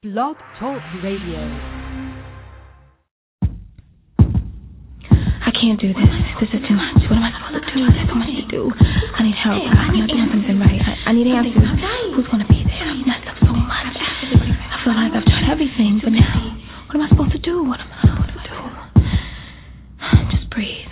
Blog Talk Radio. I can't do this. This is too much. What am I supposed to do? There's so much to do. I need help. I'm not doing something right. I, I need answers. Who's going to be there? I've messed up so much. I feel like I've tried everything, but now, what am I supposed to do? What am I supposed to do? Just breathe.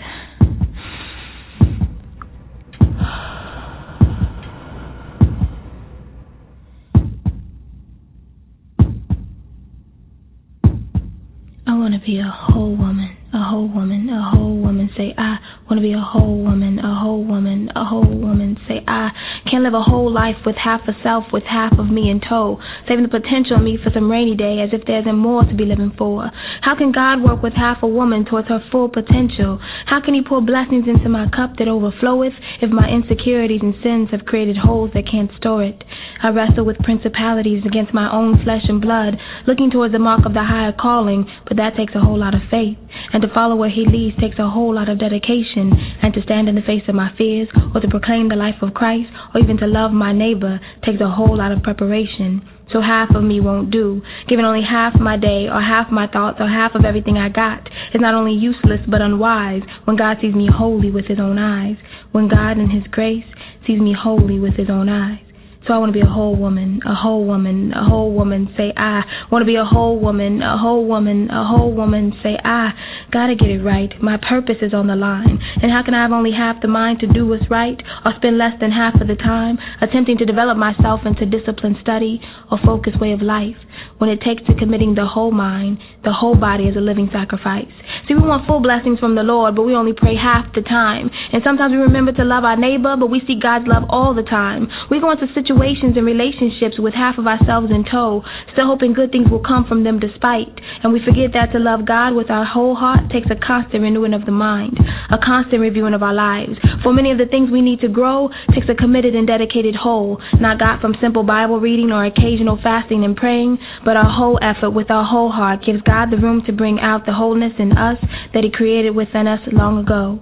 I want to be a whole woman, a whole woman, a whole woman. Say, I want to be a whole woman, a whole woman, a whole woman. Say, I can't live a whole life with half a self, with half of me in tow, saving the potential of me for some rainy day as if there isn't more to be living for. How can God work with half a woman towards her full potential? How can He pour blessings into my cup that overfloweth if my insecurities and sins have created holes that can't store it? I wrestle with principalities against my own flesh and blood, looking towards the mark of the higher calling, but that takes a whole lot of faith. And to follow where He leads takes a whole lot of dedication. And to stand in the face of my fears, or to proclaim the life of Christ, or even to love my neighbor, takes a whole lot of preparation. So half of me won't do. Giving only half my day, or half my thoughts, or half of everything I got is not only useless but unwise when God sees me holy with His own eyes. When God in His grace sees me holy with His own eyes. So I want to be a whole woman, a whole woman, a whole woman. Say I want to be a whole woman, a whole woman, a whole woman. Say I gotta get it right. My purpose is on the line, and how can I have only half the mind to do what's right, or spend less than half of the time attempting to develop myself into disciplined study or focused way of life? When it takes to committing the whole mind, the whole body as a living sacrifice. See, we want full blessings from the Lord, but we only pray half the time. And sometimes we remember to love our neighbor, but we seek God's love all the time. We go into situations and relationships with half of ourselves in tow, still hoping good things will come from them despite. And we forget that to love God with our whole heart takes a constant renewing of the mind, a constant reviewing of our lives. For many of the things we need to grow takes a committed and dedicated whole, not got from simple Bible reading or occasional fasting and praying, but our whole effort with our whole heart gives God the room to bring out the wholeness in us that He created within us long ago.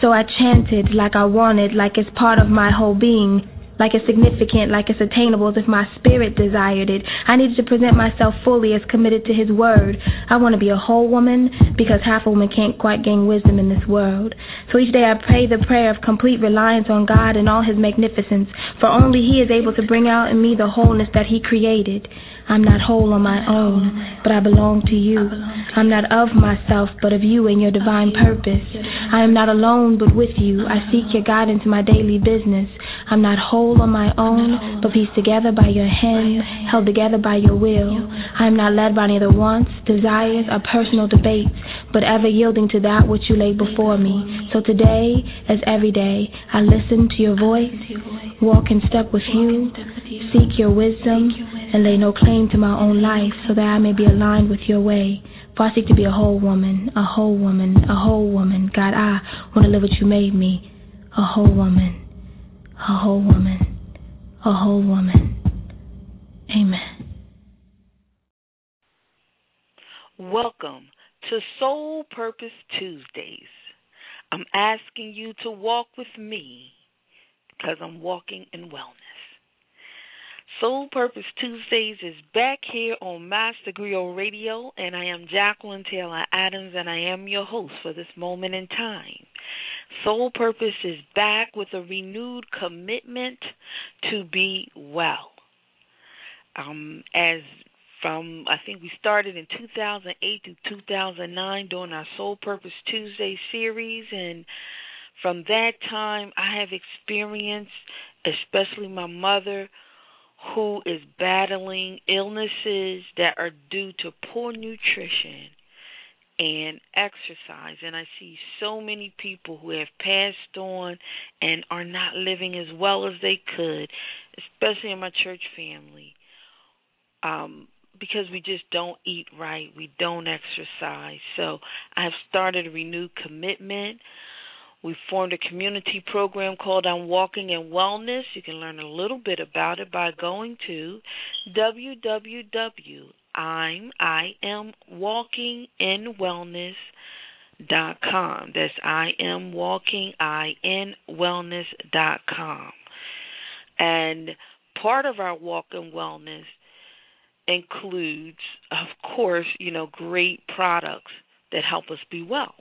So I chanted like I wanted, like it's part of my whole being, like it's significant, like it's attainable, as if my spirit desired it. I needed to present myself fully as committed to His word. I want to be a whole woman because half a woman can't quite gain wisdom in this world. So each day I pray the prayer of complete reliance on God and all His magnificence, for only He is able to bring out in me the wholeness that He created. I'm not whole on my own, but I belong to you. I'm not of myself, but of you and your divine purpose. I am not alone, but with you. I seek your guidance in my daily business. I'm not whole on my own, but pieced together by your hand, held together by your will. I am not led by neither wants, desires, or personal debates, but ever yielding to that which you lay before me. So today, as every day, I listen to your voice, walk in step with you, seek your wisdom, and lay no claim to my own life so that I may be aligned with your way. For I seek to be a whole woman, a whole woman, a whole woman. God, I want to live what you made me. A whole woman, a whole woman, a whole woman. Amen. Welcome to Soul Purpose Tuesdays. I'm asking you to walk with me because I'm walking in wellness. Soul Purpose Tuesdays is back here on Master Griot Radio, and I am Jacqueline Taylor Adams, and I am your host for this moment in time. Soul Purpose is back with a renewed commitment to be well. Um, as from I think we started in 2008 to 2009 doing our Soul Purpose Tuesday series, and from that time I have experienced, especially my mother who is battling illnesses that are due to poor nutrition and exercise. And I see so many people who have passed on and are not living as well as they could, especially in my church family. Um, because we just don't eat right, we don't exercise. So I have started a renewed commitment. We formed a community program called I'm Walking In Wellness. You can learn a little bit about it by going to www.iamwalkinginwellness.com. That's I am walking I in wellness dot com. And part of our walk in wellness includes, of course, you know, great products that help us be well.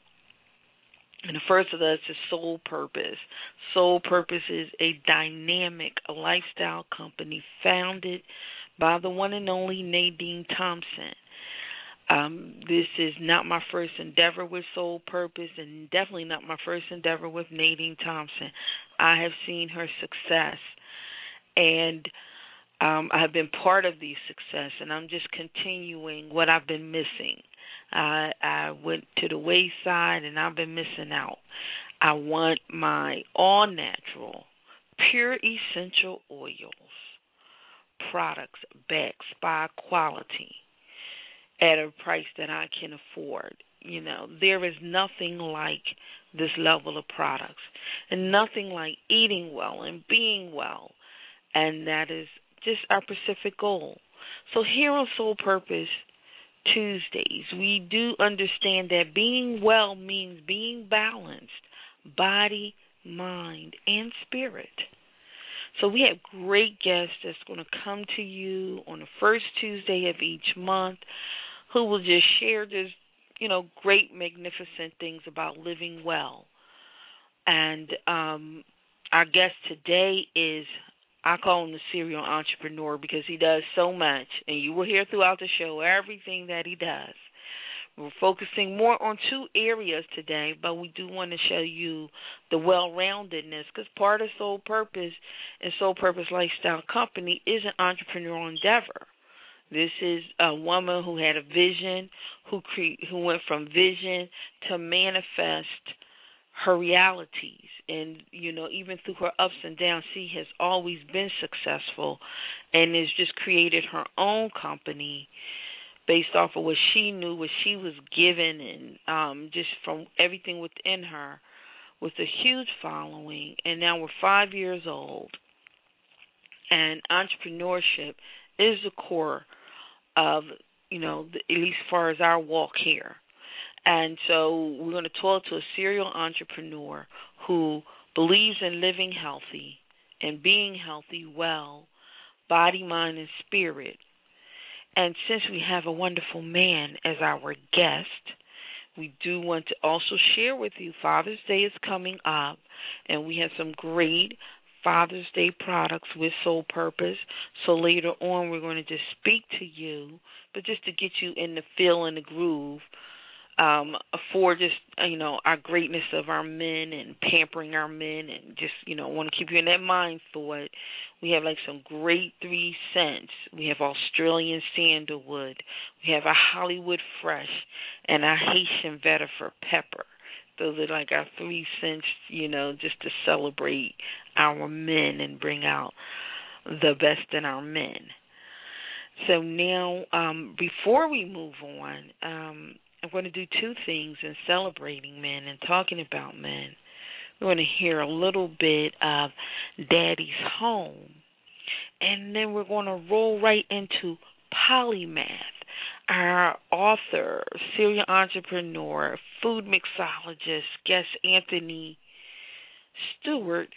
And the first of those is Soul Purpose. Soul Purpose is a dynamic lifestyle company founded by the one and only Nadine Thompson. Um, this is not my first endeavor with Soul Purpose, and definitely not my first endeavor with Nadine Thompson. I have seen her success, and um, I have been part of the success, and I'm just continuing what I've been missing. I I went to the wayside, and I've been missing out. I want my all natural, pure essential oils products back, spa quality at a price that I can afford. You know, there is nothing like this level of products and nothing like eating well and being well. And that is just our Pacific goal. So here on Soul Purpose Tuesdays, we do understand that being well means being balanced, body, mind, and spirit. So we have great guests that's going to come to you on the first Tuesday of each month who will just share just, you know, great magnificent things about living well. And um our guest today is I call him the serial entrepreneur because he does so much and you will hear throughout the show everything that he does. We're focusing more on two areas today, but we do want to show you the well roundedness because part of Soul Purpose and Soul Purpose Lifestyle Company is an entrepreneurial endeavor. This is a woman who had a vision, who cre- who went from vision to manifest her realities. And, you know, even through her ups and downs, she has always been successful and has just created her own company based off of what she knew, what she was given, and um, just from everything within her, with a huge following. And now we're five years old, and entrepreneurship is the core of, you know, the, at least as far as our walk here. And so we're going to talk to a serial entrepreneur who believes in living healthy and being healthy well, body, mind, and spirit and since we have a wonderful man as our guest, we do want to also share with you Father's Day is coming up, and we have some great Father's Day products with Soul Purpose. So later on, we're going to just speak to you, but just to get you in the feel and the groove um for just you know our greatness of our men and pampering our men and just you know want to keep you in that mind thought we have like some great three scents. We have australian sandalwood. We have a hollywood fresh and a haitian vetiver pepper. Those are like our three scents you know just to celebrate our men and bring out the best in our men. So now um before we move on um I'm going to do two things in celebrating men and talking about men. We're going to hear a little bit of Daddy's Home, and then we're going to roll right into Polymath. Our author, serial entrepreneur, food mixologist, guest Anthony Stewart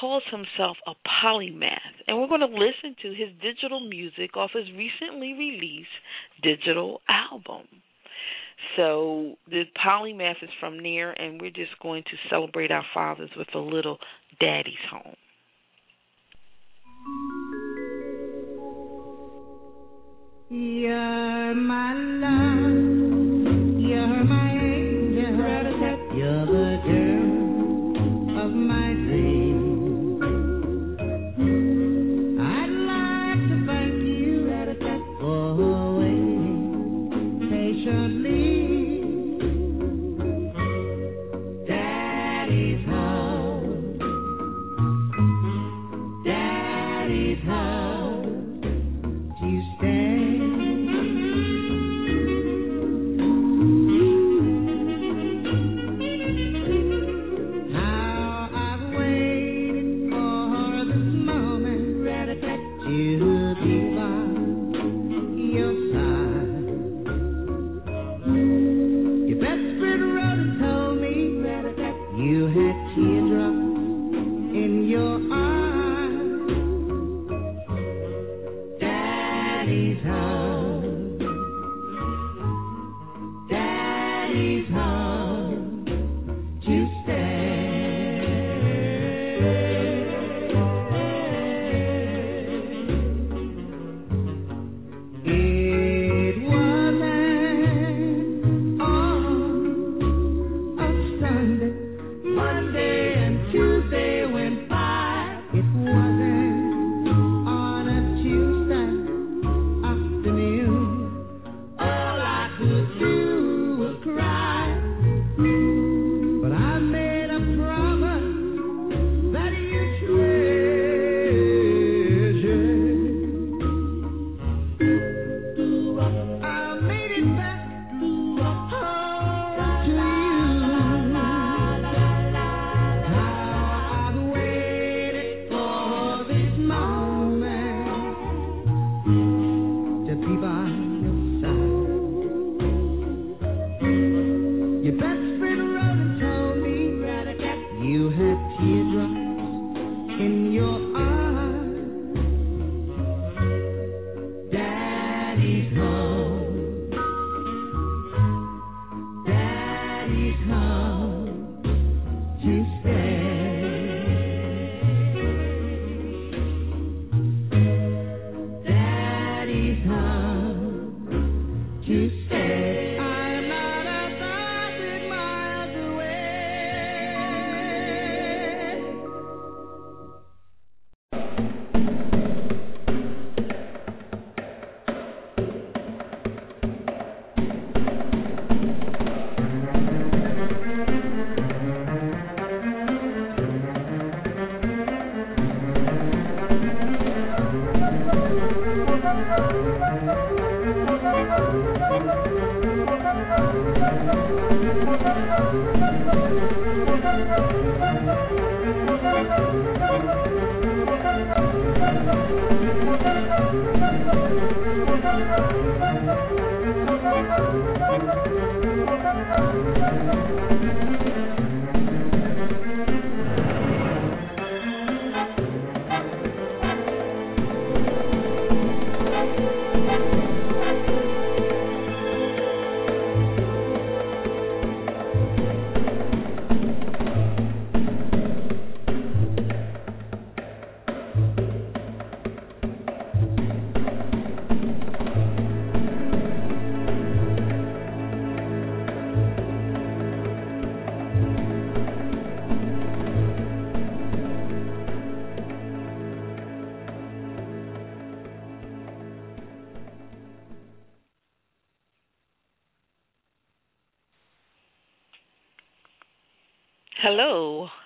calls himself a polymath, and we're going to listen to his digital music off his recently released digital album. So the polymath is from there, and we're just going to celebrate our fathers with a little daddy's home. You're my love,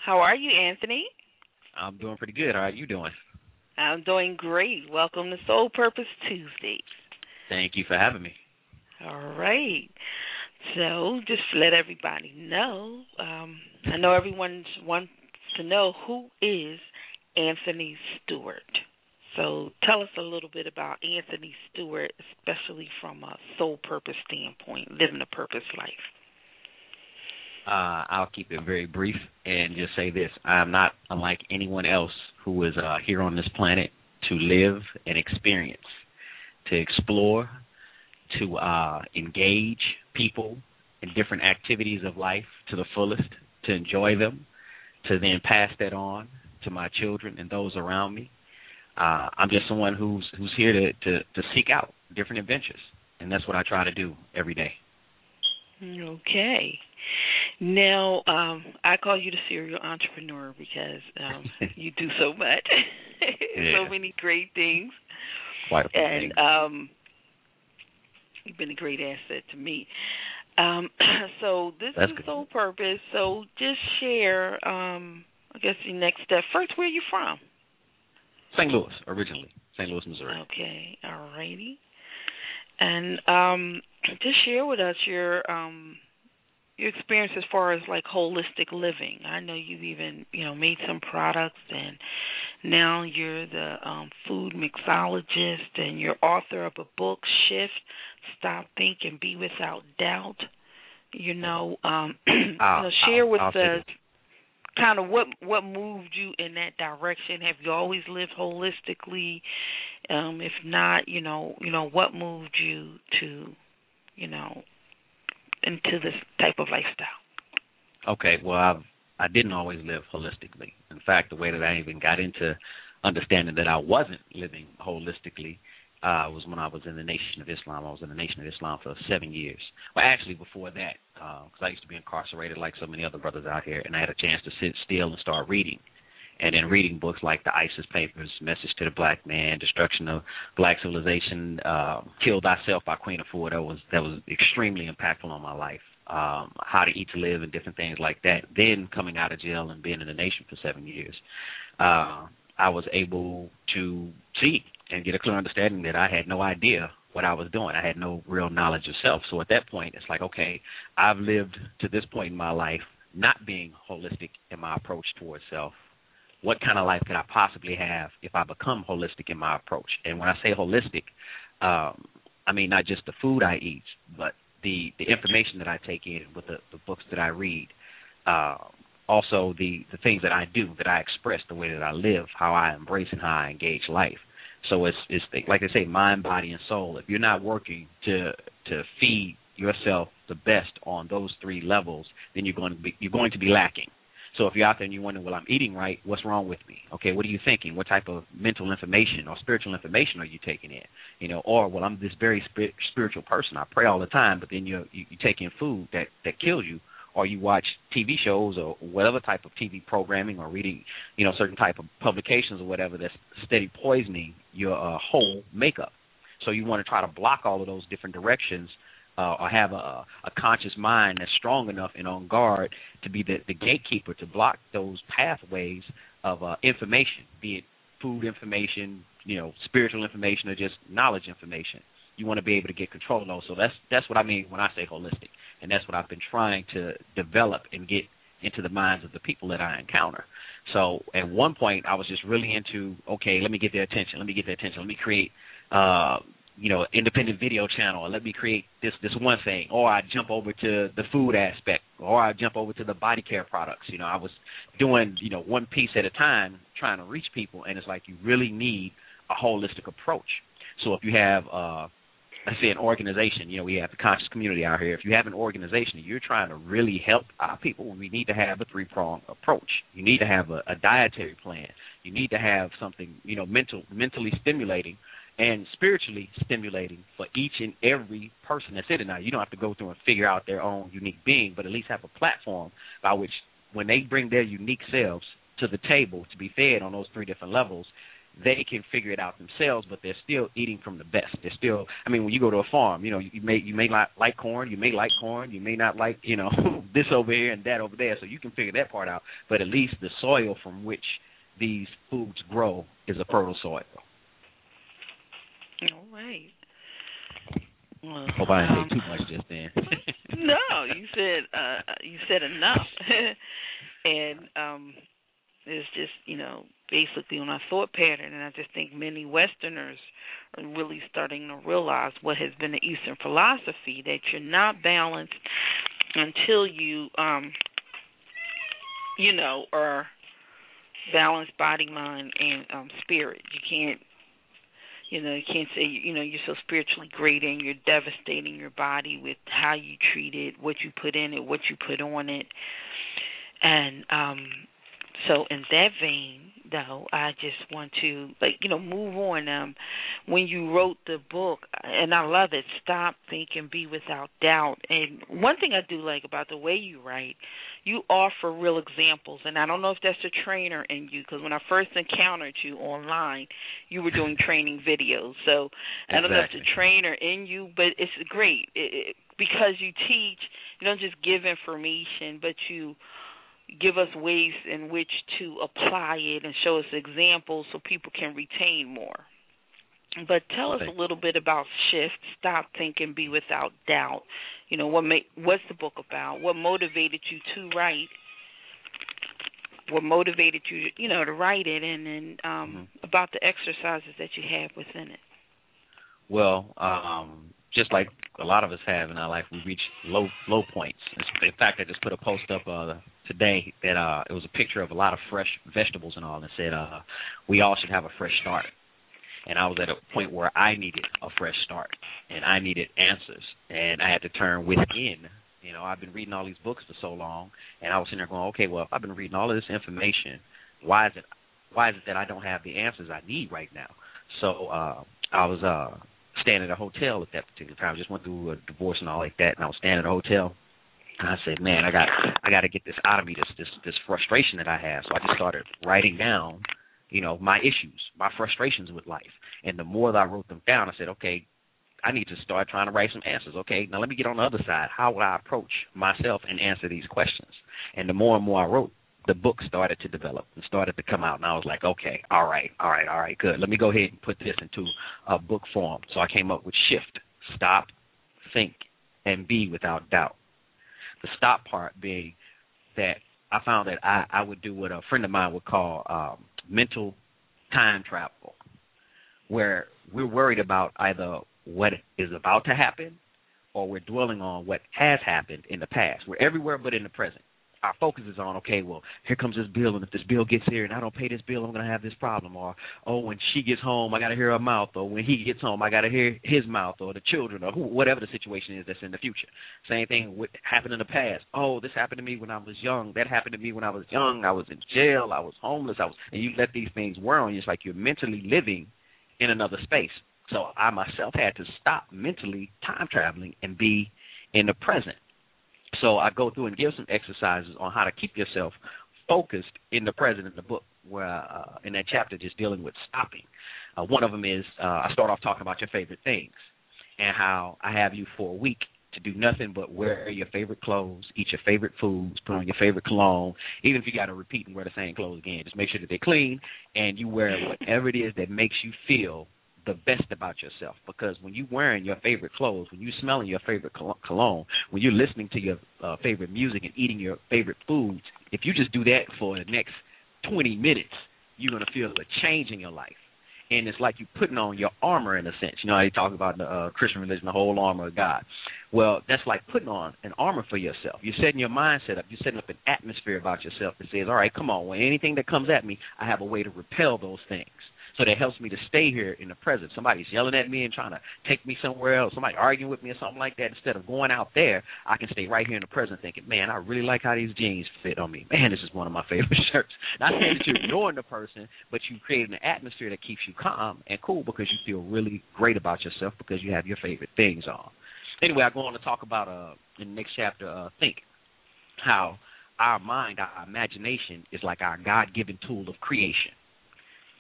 How are you, Anthony? I'm doing pretty good. How are you doing? I'm doing great. Welcome to Soul Purpose Tuesdays. Thank you for having me. All right. So, just to let everybody know, um, I know everyone wants to know who is Anthony Stewart. So, tell us a little bit about Anthony Stewart, especially from a soul purpose standpoint, living a purpose life. Uh, I'll keep it very brief and just say this: I'm not unlike anyone else who is uh, here on this planet to live and experience, to explore, to uh, engage people in different activities of life to the fullest, to enjoy them, to then pass that on to my children and those around me. Uh, I'm just someone who's who's here to, to to seek out different adventures, and that's what I try to do every day. Okay. Now, um, I call you the serial entrepreneur because um, you do so much, yeah. so many great things, Quite a and um, you've been a great asset to me. Um, so this That's is good. Soul Purpose. So just share, um, I guess, the next step. First, where are you from? St. Louis, originally, St. Louis, Missouri. Okay, all righty. And um, just share with us your um, your experience as far as like holistic living. I know you've even you know made some products, and now you're the um, food mixologist, and you're author of a book, Shift, Stop, Think, and Be Without Doubt. You know, um, I'll- you share I'll- with I'll us kind of what what moved you in that direction. Have you always lived holistically? Um, if not, you know, you know what moved you to, you know, into this type of lifestyle? Okay, well, I've I didn't always live holistically. In fact, the way that I even got into understanding that I wasn't living holistically uh, was when I was in the Nation of Islam. I was in the Nation of Islam for seven years. Well, actually, before that, because uh, I used to be incarcerated like so many other brothers out here, and I had a chance to sit still and start reading. And then reading books like the ISIS Papers, Message to the Black Man, Destruction of Black Civilization, uh, Heal Thyself by Queen Afua. That was that was extremely impactful on my life. Um, how to eat to live and different things like that. Then coming out of jail and being in the nation for seven years, uh, I was able to see and get a clear understanding that I had no idea what I was doing. I had no real knowledge of self. So at that point, it's like, okay, I've lived to this point in my life not being holistic in my approach towards self. What kind of life could I possibly have if I become holistic in my approach? And when I say holistic, um, I mean not just the food I eat, but the the information that I take in with the, the books that I read, uh, also the the things that I do, that I express, the way that I live, how I embrace and how I engage life. So it's it's like I say, mind, body, and soul. If you're not working to to feed yourself the best on those three levels, then you're going to be you're going to be lacking. So if you're out there and you're wondering, well, I'm eating right, what's wrong with me? Okay, what are you thinking? What type of mental information or spiritual information are you taking in? You know, or well, I'm this very spiritual person. I pray all the time, but then you you, you take in food that that kills you or you watch TV shows or whatever type of TV programming or reading, you know, certain type of publications or whatever that's steady poisoning your uh, whole makeup. So you want to try to block all of those different directions uh, or have a, a conscious mind that's strong enough and on guard to be the, the gatekeeper to block those pathways of uh, information, be it food information, you know, spiritual information, or just knowledge information. You want to be able to get control of those. So that's that's what I mean when I say holistic and that's what I've been trying to develop and get into the minds of the people that I encounter. So at one point I was just really into okay, let me get their attention, let me get their attention, let me create uh you know, independent video channel or let me create this this one thing or I jump over to the food aspect or I jump over to the body care products. You know, I was doing, you know, one piece at a time trying to reach people and it's like you really need a holistic approach. So if you have uh let's say an organization, you know, we have the conscious community out here. If you have an organization and you're trying to really help our people, we need to have a three pronged approach. You need to have a, a dietary plan. You need to have something, you know, mental mentally stimulating and spiritually stimulating for each and every person that's in it. Now you don't have to go through and figure out their own unique being, but at least have a platform by which when they bring their unique selves to the table to be fed on those three different levels, they can figure it out themselves, but they're still eating from the best. They're still, I mean, when you go to a farm, you know, you may you may not like corn, you may like corn, you may not like, you know, this over here and that over there. So you can figure that part out. But at least the soil from which these foods grow is a fertile soil. All right. Well, Hope I didn't um, say too much just then. no, you said uh you said enough. and um it's just, you know, basically on our thought pattern. And I just think many Westerners are really starting to realize what has been the Eastern philosophy that you're not balanced until you, um, you know, are balanced body, mind, and um, spirit. You can't you know you can't say you know you're so spiritually great and you're devastating your body with how you treat it what you put in it what you put on it. And um so in that vein, though, I just want to like you know move on. Um, when you wrote the book, and I love it. Stop, think, and be without doubt. And one thing I do like about the way you write, you offer real examples. And I don't know if that's a trainer in you, because when I first encountered you online, you were doing training videos. So I don't know if it's a trainer in you, but it's great it, it, because you teach. You don't just give information, but you give us ways in which to apply it and show us examples so people can retain more. But tell us a little bit about Shift, Stop, Think, and Be Without Doubt. You know, what make, what's the book about? What motivated you to write? What motivated you, you know, to write it, and then um, mm-hmm. about the exercises that you have within it. Well, um, just like a lot of us have in our life, we reach low low points. In fact, I just put a post up uh, today that uh, it was a picture of a lot of fresh vegetables and all, and said uh, we all should have a fresh start. And I was at a point where I needed a fresh start, and I needed answers, and I had to turn within You know, I've been reading all these books for so long, and I was sitting there going, okay, well, I've been reading all of this information, why is it why is it that I don't have the answers I need right now? So uh, I was uh, staying at a hotel at that particular time. I just went through a divorce and all like that, and I was staying at a hotel. And I said, man, I got I got to get this out of me, this this this frustration that I have. So I just started writing down, you know, my issues, my frustrations with life. And the more that I wrote them down, I said, okay, I need to start trying to write some answers. Okay, now let me get on the other side. How would I approach myself and answer these questions? And the more and more I wrote, the book started to develop and started to come out. And I was like, okay, all right, all right, all right, good. Let me go ahead and put this into a book form. So I came up with Shift, Stop, Think, and Be Without Doubt. The stop part being that I found that I, I would do what a friend of mine would call um, mental time travel, where we're worried about either what is about to happen or we're dwelling on what has happened in the past. We're everywhere but in the present our focus is on, okay, well, here comes this bill, and if this bill gets here and I don't pay this bill, I'm going to have this problem. Or, oh, when she gets home, I got to hear her mouth. Or when he gets home, I got to hear his mouth or the children or whatever the situation is that's in the future. Same thing with happened in the past. Oh, this happened to me when I was young. That happened to me when I was young. I was in jail. I was homeless. I was, and you let these things wear on you. It's like you're mentally living in another space. So I myself had to stop mentally time traveling and be in the present so I go through and give some exercises on how to keep yourself focused in the present in the book, where uh, in that chapter just dealing with stopping. Uh, one of them is uh, I start off talking about your favorite things and how I have you for a week to do nothing but wear your favorite clothes, eat your favorite foods, put on your favorite cologne. Even if you got to repeat and wear the same clothes again, just make sure that they're clean and you wear whatever it is that makes you feel the best about yourself because when you're wearing your favorite clothes, when you're smelling your favorite cologne, when you're listening to your uh, favorite music and eating your favorite foods, if you just do that for the next 20 minutes, you're going to feel a change in your life. And it's like you're putting on your armor in a sense. You know how you talk about the uh, Christian religion, the whole armor of God. Well, that's like putting on an armor for yourself. You're setting your mindset up. You're setting up an atmosphere about yourself that says, all right, come on, when anything that comes at me, I have a way to repel those things. So that helps me to stay here in the present. Somebody's yelling at me and trying to take me somewhere else, somebody arguing with me or something like that. Instead of going out there, I can stay right here in the present thinking, man, I really like how these jeans fit on me. Man, this is one of my favorite shirts. Not saying that you're ignoring the person, but you create an atmosphere that keeps you calm and cool because you feel really great about yourself because you have your favorite things on. Anyway, I go on to talk about uh in the next chapter, uh think how our mind, our imagination is like our God given tool of creation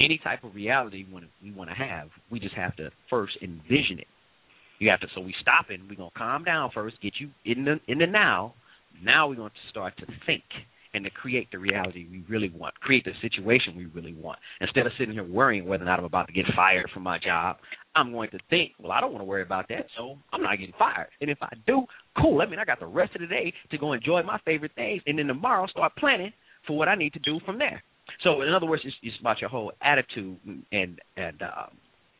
any type of reality we want to, have, we just have to first envision it. You have to. So we stop it. We're gonna calm down first, get you in the in the now. Now we're going to start to think and to create the reality we really want, create the situation we really want. Instead of sitting here worrying whether or not I'm about to get fired from my job, I'm going to think, well, I don't want to worry about that, so I'm not getting fired. And if I do, cool. I mean, I got the rest of the day to go enjoy my favorite things, and then tomorrow start planning for what I need to do from there. So, in other words, it's, it's about your whole attitude and and uh,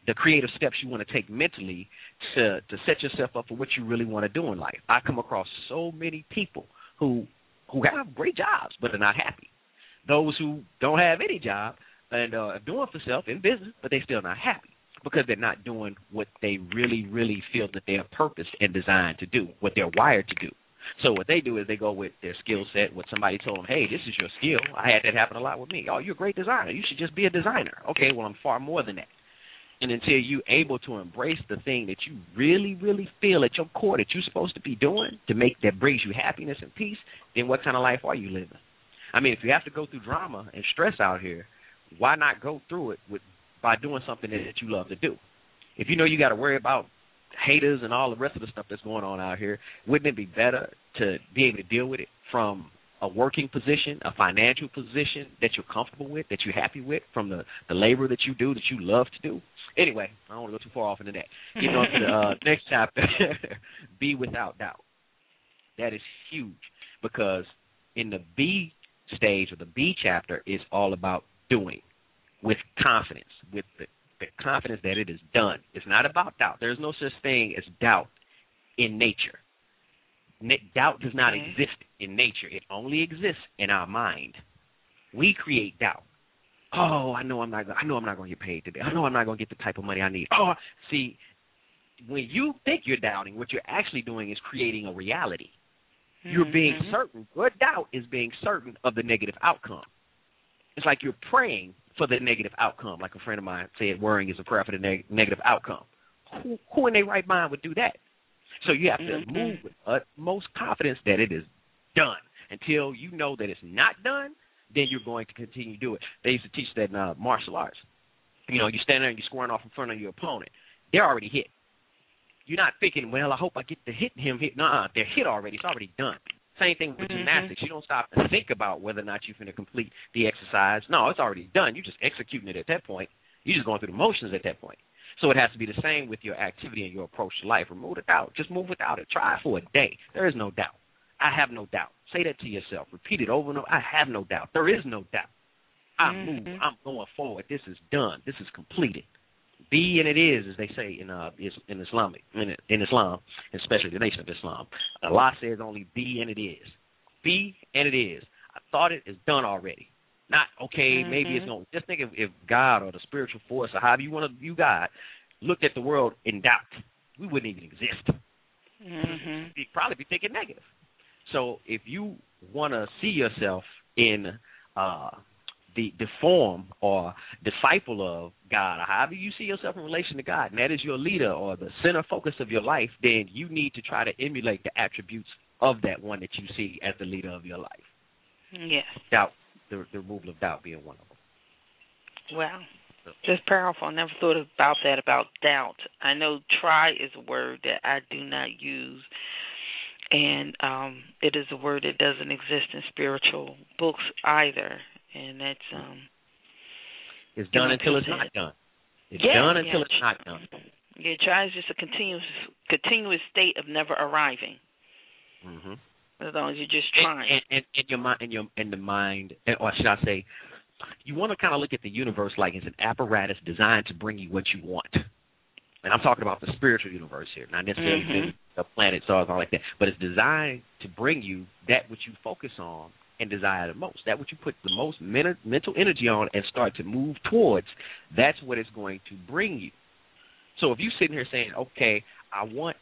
the creative steps you want to take mentally to to set yourself up for what you really want to do in life. I come across so many people who who have great jobs but are not happy. Those who don't have any job and uh, are doing for self in business, but they're still not happy because they're not doing what they really, really feel that they're purposed and designed to do, what they're wired to do. So what they do is they go with their skill set. What somebody told them, hey, this is your skill. I had that happen a lot with me. Oh, you're a great designer. You should just be a designer. Okay, well I'm far more than that. And until you're able to embrace the thing that you really, really feel at your core that you're supposed to be doing to make that brings you happiness and peace, then what kind of life are you living? I mean, if you have to go through drama and stress out here, why not go through it with by doing something that you love to do? If you know you got to worry about haters and all the rest of the stuff that's going on out here, wouldn't it be better to be able to deal with it from a working position, a financial position that you're comfortable with, that you're happy with, from the the labor that you do, that you love to do. Anyway, I don't want to go too far off into that. Getting on to the uh, next chapter, be without doubt. That is huge because in the B stage or the B chapter is all about doing with confidence, with the the confidence that it is done. It's not about doubt. There's no such thing as doubt in nature. doubt does not mm-hmm. exist in nature. It only exists in our mind. We create doubt. Oh, I know I'm not. I know I'm not going to get paid today. I know I'm not going to get the type of money I need. Oh, see, when you think you're doubting, what you're actually doing is creating a reality. You're being Mhm. certain. Your doubt is being certain of the negative outcome. It's like you're praying for the negative outcome. Like a friend of mine said, worrying is a prayer for the neg- negative outcome. Who, who in their right mind would do that? So you have to Mhm. move with utmost confidence that it is done. Until you know that it's not done, then you're going to continue to do it. They used to teach that in uh, martial arts. You know, you stand there and you're squaring off in front of your opponent. They're already hit. You're not thinking, well, I hope I get to hit him. Hit. Nuh-uh. They're hit already. It's already done. Same thing with Mhm. gymnastics. You don't stop and think about whether or not you're going to complete the exercise. No, it's already done. You're just executing it at that point. You're just going through the motions at that point. So it has to be the same with your activity and your approach to life. Remove the doubt. Just move without it. Try for a day. There is no doubt. I have no doubt. Say that to yourself. Repeat it over and over. I have no doubt. There is no doubt. I Mhm. move. I'm going forward. This is done. This is completed. Be and it is, as they say in uh is- in Islamic in, in Islam, especially the Nation of Islam. Allah says only be and it is. Be and it is. I thought it is done already. Not okay. Maybe it's Mhm. going. Just think if, if God or the spiritual force or however you want to view God looked at the world in doubt, we wouldn't even exist Mhm. you'd probably be thinking negative. So if you want to see yourself in uh, the the form or disciple of God, or however you see yourself in relation to God, and that is your leader or the center focus of your life, then you need to try to emulate the attributes of that one that you see as the leader of your life. Yes. Doubt, the, the removal of doubt being one of them. Wow. Just powerful. I never thought about that about doubt. I know try is a word that I do not use and um it is a word that doesn't exist in spiritual books either. And that's um It's done until it's not done. It's Yeah, done until yeah. it's not done. yeah, try is just a continuous continuous state of never arriving. hmm As long as you're just trying. and, and, and your mind, and your in the mind, or should I say, you want to kind of look at the universe like it's an apparatus designed to bring you what you want. And I'm talking about the spiritual universe here, not necessarily Mhm. the planet, stars, all like that. But it's designed to bring you that which you focus on and desire the most. That which you put the most men- mental energy on and start to move towards. That's what it's going to bring you. So if you're sitting here saying, "Okay, I want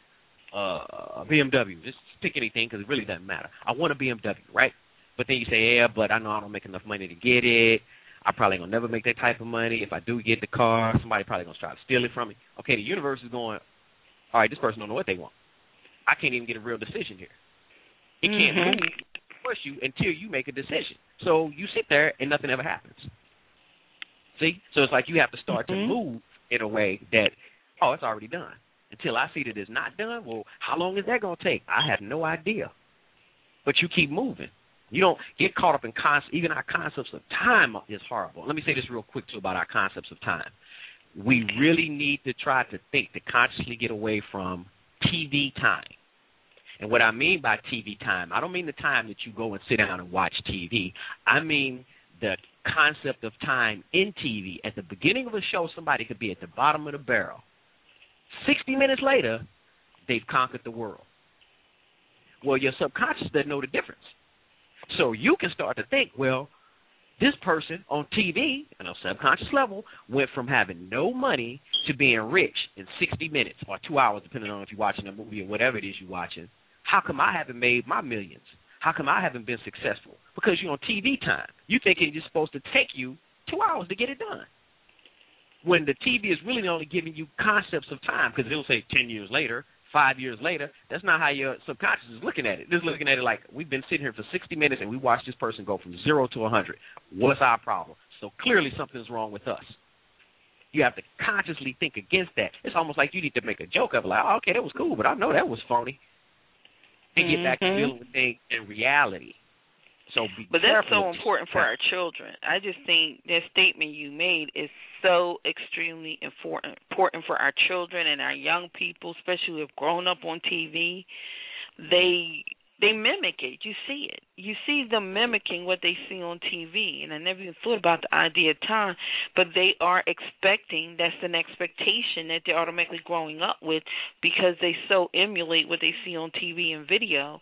uh, a BMW," just pick anything because it really doesn't matter. I want a BMW, right? But then you say, "Yeah, but I know I don't make enough money to get it. I probably gonna never make that type of money. If I do get the car, somebody probably gonna try to steal it from me." Okay, the universe is going. All right, this person don't know what they want. I can't even get a real decision here. It can't Mhm. move push you until you make a decision. So you sit there and nothing ever happens. See? So it's like you have to start Mhm. to move in a way that, oh, it's already done. Until I see that it's not done, well, how long is that going to take? I have no idea. But you keep moving. You don't get caught up in concepts. Even our concepts of time is horrible. Let me say this real quick, too, about our concepts of time. We really need to try to think, to consciously get away from TV time. And what I mean by TV time, I don't mean the time that you go and sit down and watch TV. I mean the concept of time in TV. At the beginning of a show, somebody could be at the bottom of the barrel. 60 minutes later, they've conquered the world. Well, your subconscious doesn't know the difference. So you can start to think, well, this person on TV, on a subconscious level, went from having no money to being rich in 60 minutes or two hours, depending on if you're watching a movie or whatever it is you're watching. How come I haven't made my millions? How come I haven't been successful? Because you're on TV time. You thinking it's supposed to take you two hours to get it done. When the TV is really only giving you concepts of time, because it'll say 10 years later, five years later. That's not how your subconscious is looking at it. It's looking at it like we've been sitting here for 60 minutes and we watched this person go from zero to 100. What's our problem? So clearly something's wrong with us. You have to consciously think against that. It's almost like you need to make a joke of it, like, oh, okay, that was cool, but I know that was phony. And get back to Mhm. dealing with things in reality. So But that's so important for our children. I just think that statement you made is so extremely important important for our children and our young people, especially who have grown up on TV. They they mimic it. You see it. You see them mimicking what they see on TV. And I never even thought about the idea of time, but they are expecting that's an expectation that they're automatically growing up with because they so emulate what they see on TV and video.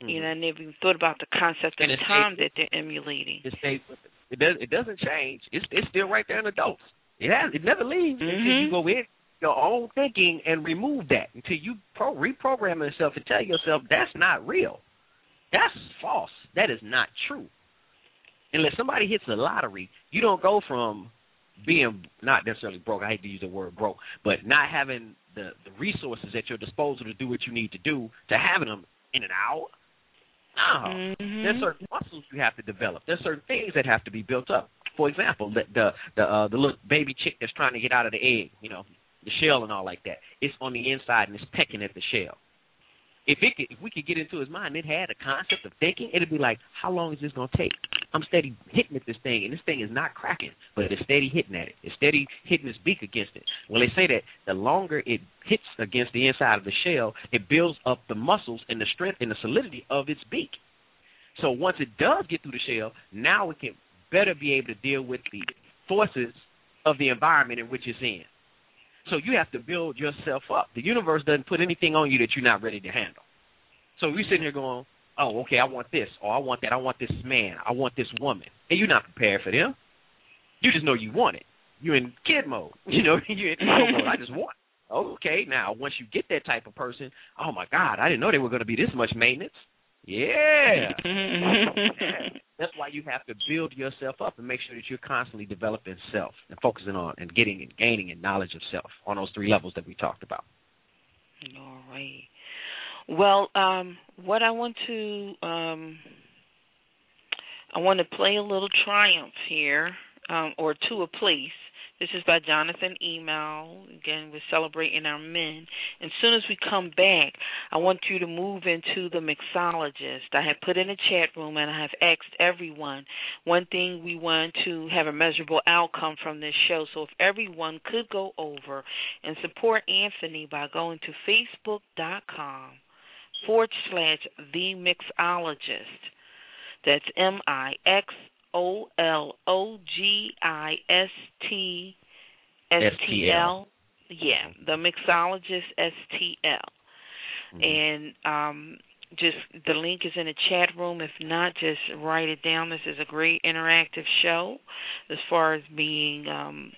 You know, I never even thought about the concept of time safe. that they're emulating. It stays it. It does. It doesn't change. It's it's still right there in adults. It has. It never leaves until Mhm. you go in your own thinking and remove that until you pro- reprogram yourself and tell yourself that's not real. That's false. That is not true. Unless somebody hits the lottery, you don't go from being not necessarily broke. I hate to use the word broke, but not having the the resources at your disposal to do what you need to do to having them in an hour. No, Mhm. there's certain muscles you have to develop. There's certain things that have to be built up. For example, the the the, uh, the little baby chick that's trying to get out of the egg, you know, the shell and all like that. It's on the inside and it's pecking at the shell. If it could, if we could get into his mind, it had a concept of thinking. It'd be like, how long is this gonna take? I'm steady hitting at this thing, and this thing is not cracking, but it's steady hitting at it. It's steady hitting its beak against it. Well, they say that the longer it hits against the inside of the shell, it builds up the muscles and the strength and the solidity of its beak. So once it does get through the shell, now it can better be able to deal with the forces of the environment in which it's in. So you have to build yourself up. The universe doesn't put anything on you that you're not ready to handle. So you're sitting here going, oh, okay, I want this, or I want that, I want this man, I want this woman. And you're not prepared for them. You just know you want it. You're in kid mode. You know, you're in kid mode. I just want. Okay, now once you get that type of person, oh my God, I didn't know they were going to be this much maintenance. Yeah. That's why you have to build yourself up and make sure that you're constantly developing self and focusing on and getting and gaining and knowledge of self on those three levels that we talked about. All right. Well, um, what I want to um, I want to play a little triumph here, um, or to a place. This is by Jonathan Emile. Again, we're celebrating our men. And as soon as we come back, I want you to move into the mixologist. I have put in a chat room and I have asked everyone one thing we want to have a measurable outcome from this show. So if everyone could go over and support Anthony by going to facebook.com forward slash the mixologist. That's M I X O L O G I S T S T L. Yeah, the mixologist S T L. And um just the link is in the chat room. If not, just write it down. This is a great interactive show as far as being um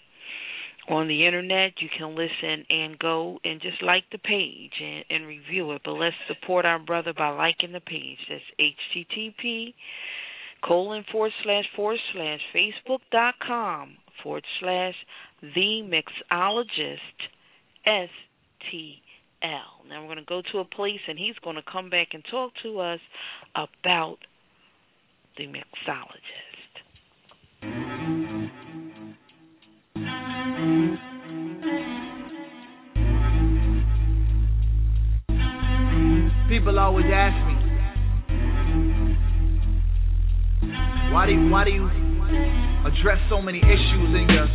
on the internet. You can listen and go and just like the page and, and review it. But let's support our brother by liking the page. That's HTTP colon forward slash forward slash Facebook dot com forward slash the mixologist S T L. Now we're going to go to a place and he's going to come back and talk to us about the mixologist. People always ask me, why do you, why do you address so many issues in your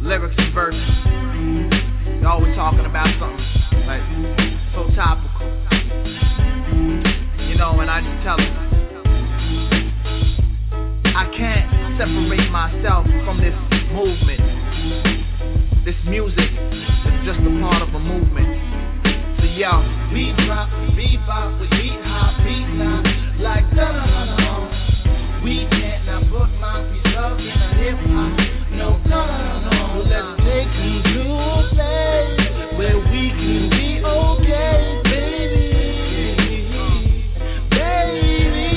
lyrics and verses? You're always talking about something like so topical, you know. And I just tell them, I can't separate myself from this movement. This music is just a part of a movement. So yo, We drop, bebop with beat hop, beat like da da da da. We can't not put my in no da da. Let's place where we can be okay, baby, baby.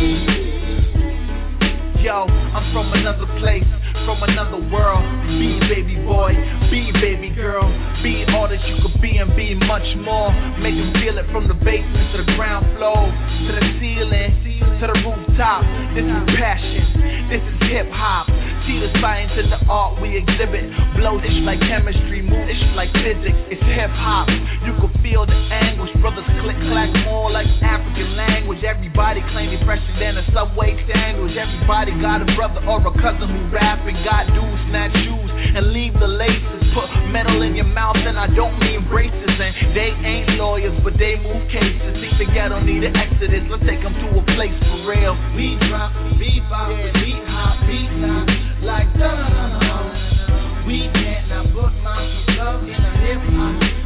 yo, I'm from another place, from another world. Be baby boy, be baby girl, be all that you could be and be much more. Make them feel it from the basement to the ground floor, to the ceiling, to the rooftop. This is passion, this is hip hop. See the science in the art we exhibit. Blow this like chemistry, move this like physics. It's hip hop. You can feel the anguish. Brothers click clack more like African language. Everybody claiming fresher than a subway sandwich. Everybody got a brother or a cousin who rap and got dudes snatch shoes and leave the laces. Put metal in your mouth and I don't mean braces. And they ain't lawyers, but they move cases. Think the ghetto need an exodus. Let's take them to a place for real. We drop, bebop with beat hop, beat not like da. We can't put my up in a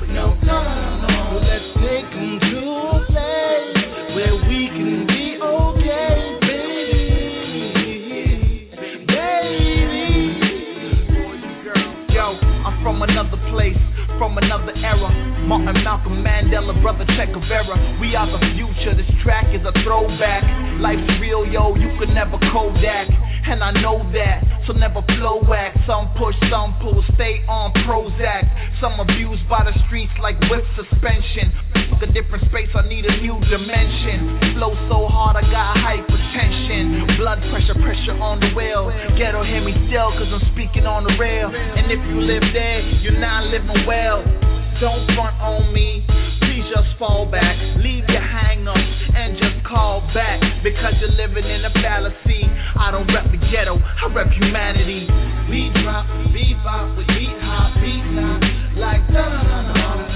no. Well, let's to a place where we can be okay, baby, baby. Yo, I'm from another place, from another era. Martin, Mandela, brother Che Guevara. We are the future. This track is a throwback. Life's real, yo, you could never Kodak. And I know that, so never flow act. Some push, some pull, stay on Prozac. Some abused by the streets like with suspension. Fuck a different space, I need a new dimension. Flow so hard, I got hypertension. Blood pressure, pressure on the wheel. Ghetto, hear me still, cause I'm speaking on the rail. And if you live there, you're not living well. Don't front on me, please just fall back. Leave your hang ups and just call back. Because you're living in a fallacy. I don't rep the ghetto, I rep humanity. We drop beat bop with beat hop, beat now. Like da da da da.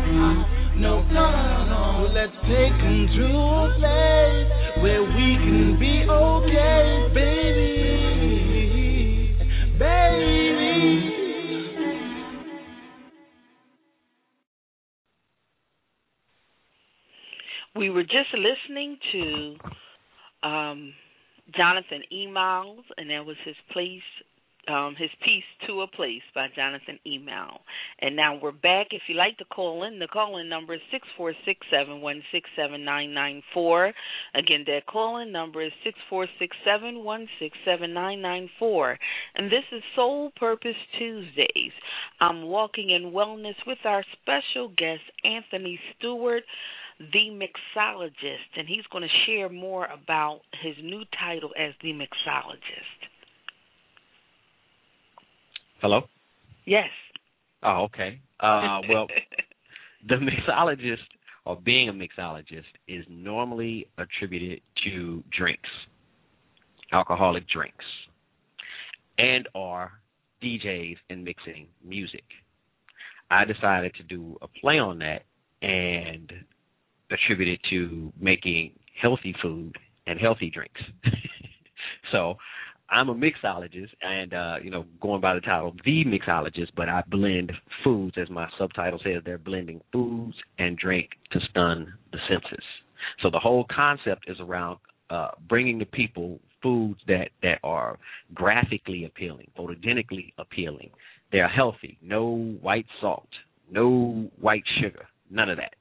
Hop. No, no. Let's take 'em to a place where we can be okay, baby. Baby. We were just listening to um, Jonathan E. Miles, and that was his place, um, his piece "To a Place" by Jonathan Emile. And now we're back. If you'd like to call in, the call-in number is six four six seven one six seven nine nine four. Again, that call-in number is six four six seven one six seven nine nine four. And this is Soul Purpose Tuesdays. I'm walking in wellness with our special guest Anthony Stewart the mixologist, and he's going to share more about his new title as the mixologist. Hello. Yes. Oh, okay. Uh, well, the mixologist or being a mixologist is normally attributed to drinks, alcoholic drinks, and or DJs and mixing music. I decided to do a play on that and attribute it to making healthy food and healthy drinks. so I'm a mixologist, and uh, you know, going by the title, the mixologist, but I blend foods, as my subtitle says. They're blending foods and drink to stun the senses. So the whole concept is around uh, bringing to people foods that that are graphically appealing, photogenically appealing. They're healthy, no white salt, no white sugar, none of that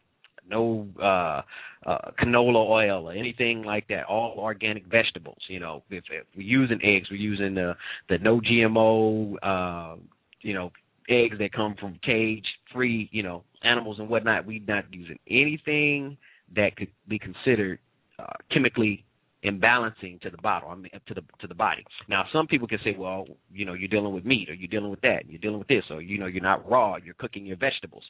no uh, uh, canola oil or anything like that. All organic vegetables. You know, if, if we're using eggs, we're using the the no GMO. Uh, you know, eggs that come from cage free. You know, animals and whatnot. We're not using anything that could be considered uh, chemically imbalancing to the bottle, I mean, to the to the body. Now, some people can say, well, you know, you're dealing with meat, or you're dealing with that, you're dealing with this, or you know, you're not raw, you're cooking your vegetables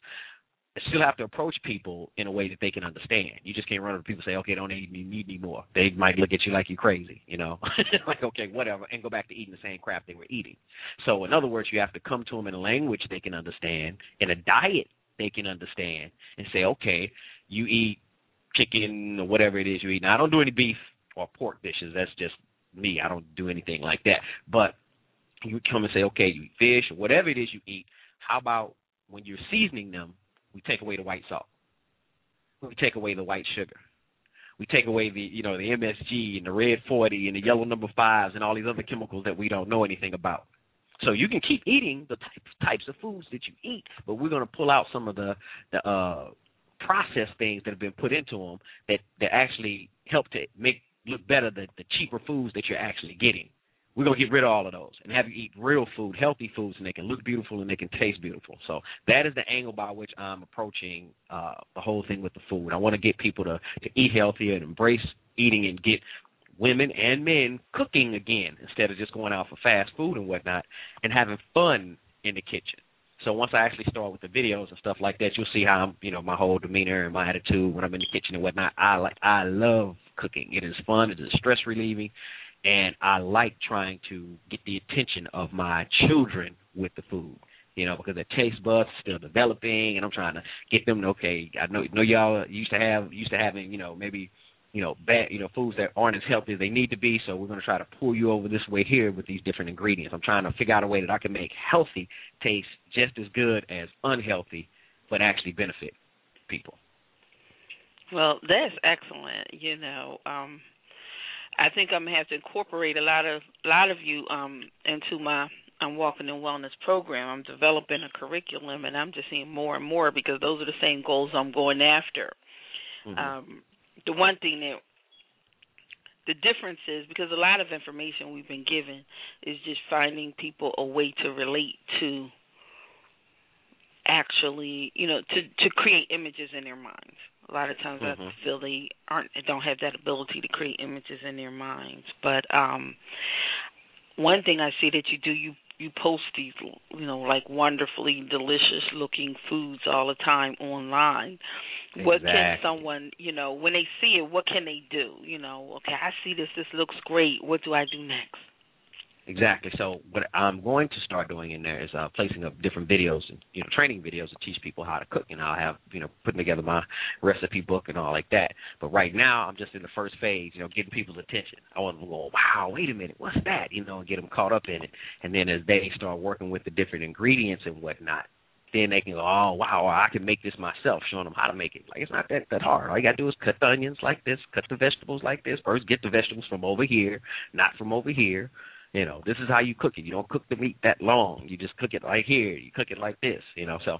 still have to approach people in a way that they can understand. You just can't run over people and say, okay, don't eat me need anymore. They might look at you like you're crazy, you know, like okay, whatever, and go back to eating the same crap they were eating. So in other words, you have to come to them in a language they can understand, in a diet they can understand, and say, okay, you eat chicken or whatever it is you eat. Now I don't do any beef or pork dishes. That's just me. I don't do anything like that. But you come and say, okay, you eat fish or whatever it is you eat. How about when you're seasoning them? We take away the white salt. We take away the white sugar. We take away the you know the MSG and the red 40 and the yellow number fives and all these other chemicals that we don't know anything about. So you can keep eating the types of foods that you eat, but we're going to pull out some of the the uh, processed things that have been put into them that that actually help to make look better the the cheaper foods that you're actually getting. We're gonna get rid of all of those and have you eat real food, healthy foods, and they can look beautiful and they can taste beautiful. So that is the angle by which I'm approaching uh, the whole thing with the food. I want to get people to to eat healthier and embrace eating and get women and men cooking again instead of just going out for fast food and whatnot and having fun in the kitchen. So once I actually start with the videos and stuff like that, you'll see how I'm, you know, my whole demeanor and my attitude when I'm in the kitchen and whatnot. I like, I love cooking. It is fun. It is stress relieving, and I like trying to get the attention of my children with the food. You know, because their taste buds are still developing, and I'm trying to get them. Okay, I know, know y'all used to have used to having, you know, maybe you know, bad, you know, foods that aren't as healthy as they need to be. So we're going to try to pull you over this way here with these different ingredients. I'm trying to figure out a way that I can make healthy taste just as good as unhealthy, but actually benefit people. Well, that's excellent. You know, um, I think I'm gonna have to incorporate a lot of a lot of you um, into my I'm walking in wellness program. I'm developing a curriculum, and I'm just seeing more and more because those are the same goals I'm going after. Mm-hmm. Um, the one thing that the difference is because a lot of information we've been given is just finding people a way to relate to actually you know to to create images in their minds a lot of times mm-hmm. i feel they aren't don't have that ability to create images in their minds. But um one thing i see that you do you you post these you know like wonderfully delicious looking foods all the time online. Exactly. what can someone you know when they see it what can they do? You know okay i see this this looks great. What do i do next Exactly. So what I'm going to start doing in there is uh, placing up different videos and you know training videos to teach people how to cook, and I'll have you know putting together my recipe book and all like that. But right now I'm just in the first phase, you know, getting people's attention. I want them to go, wow, wait a minute, what's that? You know, and get them caught up in it. And then as they start working with the different ingredients and whatnot, then they can go, oh wow, I can make this myself, showing them how to make it. Like it's not that that hard. All you gotta do is cut the onions like this, cut the vegetables like this. First, get the vegetables from over here, not from over here. You know, this is how you cook it. You don't cook the meat that long. You just cook it right here. You cook it like this. You know, so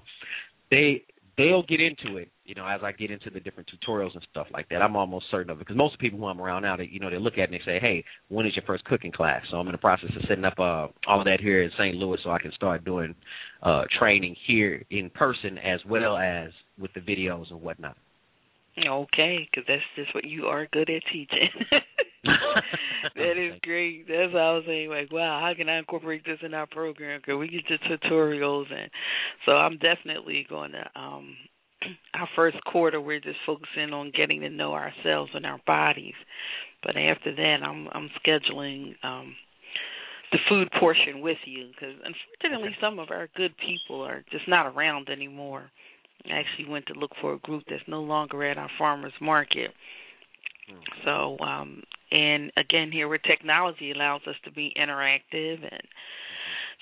they they'll get into it. You know, as I get into the different tutorials and stuff like that, I'm almost certain of it because most people who I'm around now, they you know, they look at me and they say, "Hey, when is your first cooking class?" So I'm in the process of setting up uh, all of that here in St. Louis, so I can start doing uh, training here in person as well as with the videos and whatnot. Okay, because that's just what you are good at teaching. that is great. That's what I was saying. Like, wow, how can I incorporate this in our program? Because we get the tutorials, and so I'm definitely going to. um Our first quarter, we're just focusing on getting to know ourselves and our bodies, but after that, I'm I'm scheduling. um the food portion with you because unfortunately some of our good people are just not around anymore. I actually went to look for a group that's no longer at our farmers market. Hmm. So um and again, here where technology allows us to be interactive and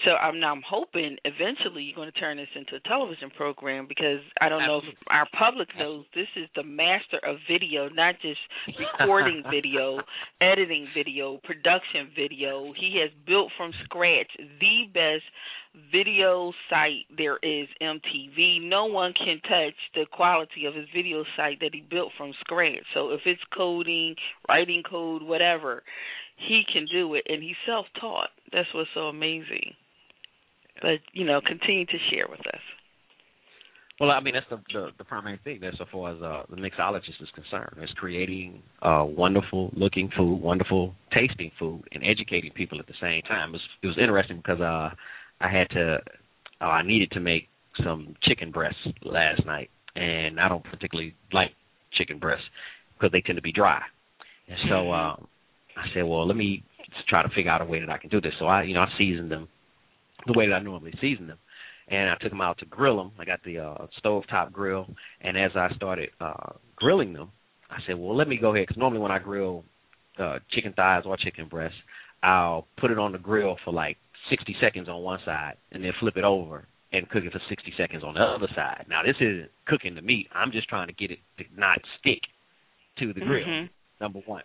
so I'm now I'm hoping eventually you're going to turn this into a television program because I don't know if our public knows this is the master of video, not just recording video, editing video, production video. He has built from scratch the best video site there is MTV. No one can touch the quality of his video site that he built from scratch. So if it's coding, writing code, whatever, he can do it and he's self taught. That's what's so amazing. But, you know, continue to share with us. Well, I mean that's the the, the primary thing there so far as uh, the mixologist is concerned. Is creating uh, wonderful looking food, wonderful tasting food, and educating people at the same time. It was, it was interesting because uh, I had to, uh, I needed to make some chicken breasts last night, and I don't particularly like chicken breasts because they tend to be dry. And so mm-hmm. um, I said, well, let me try to figure out a way that I can do this. So I, you know, I seasoned them the way that I normally season them, and I took them out to grill them. I got the uh, stove top grill, and as I started uh, grilling them, I said, well, let me go ahead because normally when I grill uh, chicken thighs or chicken breasts, I'll put it on the grill for like 60 seconds on one side and then flip it over and cook it for 60 seconds on the other side. Now, this isn't cooking the meat. I'm just trying to get it to not stick to the grill, mm-hmm. number one.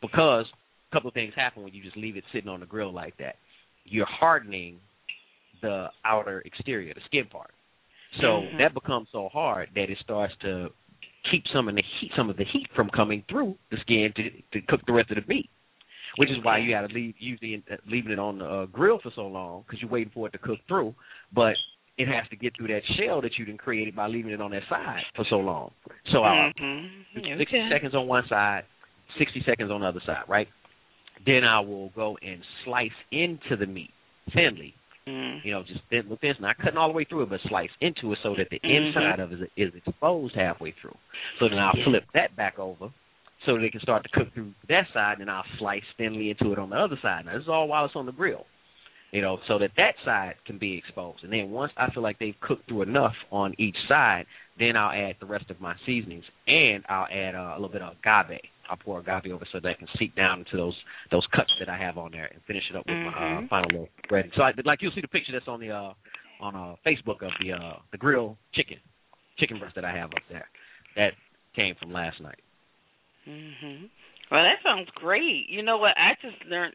Because a couple of things happen when you just leave it sitting on the grill like that. You're hardening the outer exterior, the skin part. So mm-hmm. that becomes so hard that it starts to keep some of the heat, some of the heat from coming through the skin to to cook the rest of the meat which is why you got to leave usually uh, leaving it on the uh, grill for so long because you're waiting for it to cook through. But it has to get through that shell that you done created by leaving it on that side for so long. So uh, mm-hmm. okay. 60 seconds on one side, 60 seconds on the other side, right? Then I will go and slice into the meat thinly Mm. You know, just thin with this, not cutting all the way through it, but slice into it so that the Mhm. inside of it is exposed halfway through. So then I'll Yeah. flip that back over so that it can start to cook through that side, and then I'll slice thinly into it on the other side. Now this is all while it's on the grill. You know, so that that side can be exposed. And then once I feel like they've cooked through enough on each side, then I'll add the rest of my seasonings, and I'll add uh, a little bit of agave. I'll pour agave over so that can seep down into those those cuts that I have on there, and finish it up with my uh, Mhm. final little bread. So, I, like you'll see the picture that's on the uh, on uh, Facebook of the uh, the grilled chicken chicken breast that I have up there. That came from last night. Mhm. Well, that sounds great. You know what? I just learned.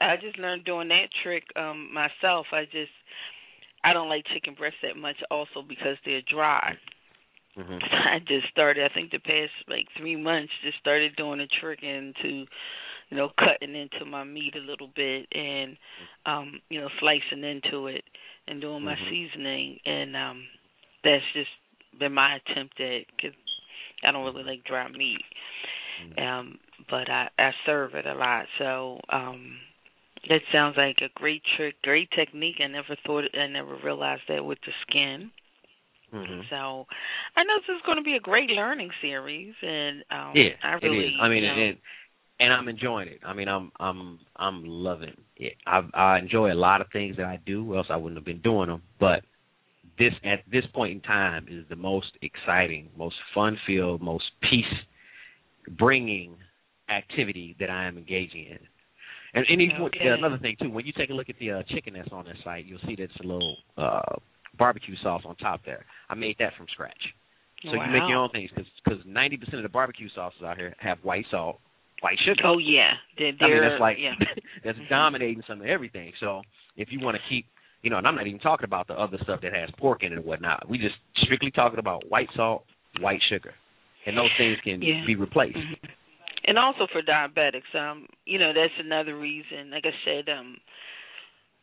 I just learned doing that trick um myself. I just I don't like chicken breasts that much, also because they're dry. Hmm I just started. I think the past like three months, just started doing a trick into, you know, cutting into my meat a little bit and, um, you know, slicing into it and doing my Mhm. seasoning, and um, that's just been my attempt at because I don't really like dry meat, Mhm. um, but I I serve it a lot, so um. That sounds like a great trick, great technique. I never thought, I never realized that with the skin. Hmm So I know this is going to be a great learning series, and um, Yeah, I really, it is. I mean, you know, and and I'm enjoying it. I mean, I'm I'm I'm loving it. I I enjoy a lot of things that I do, or else I wouldn't have been doing them. But this at this point in time is the most exciting, most fun-filled, most peace-bringing activity that I am engaging in. And, and Okay. another thing too, when you take a look at the uh, chicken that's on this site, you'll see that it's a little uh, barbecue sauce on top there. I made that from scratch. So you make your own things because ninety percent of the barbecue sauces out here have white salt, white sugar. Oh yeah, they're, I mean that's like yeah. that's Mhm. dominating some of everything. So if you want to keep, you know, and I'm not even talking about the other stuff that has pork in it and whatnot. We just strictly talking about white salt, white sugar, and those things can Yeah. be replaced. Mhm. And also for diabetics, um, you know, that's another reason. Like I said, um,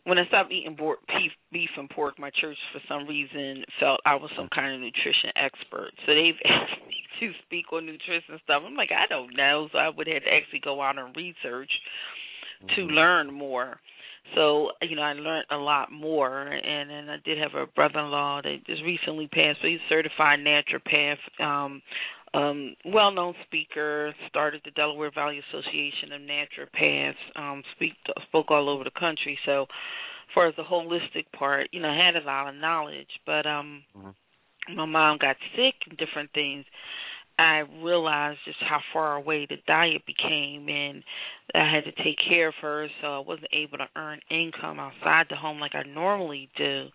when I stopped eating por- beef, beef and pork, my church for some reason felt I was some kind of nutrition expert. So they've asked me to speak on nutrition stuff. I'm like, I don't know. So I would have to actually go out and research to Mhm. learn more. So you know, I learned a lot more, and then I did have a brother-in-law that just recently passed. So he's a certified naturopath, um, um, well-known speaker. Started the Delaware Valley Association of Naturopaths. Um, speak spoke all over the country. So, as far as the holistic part, you know, I had a lot of knowledge. But um, Mhm. my mom got sick and different things. I realized just how far away the diet became, and I had to take care of her, so I wasn't able to earn income outside the home like I normally do.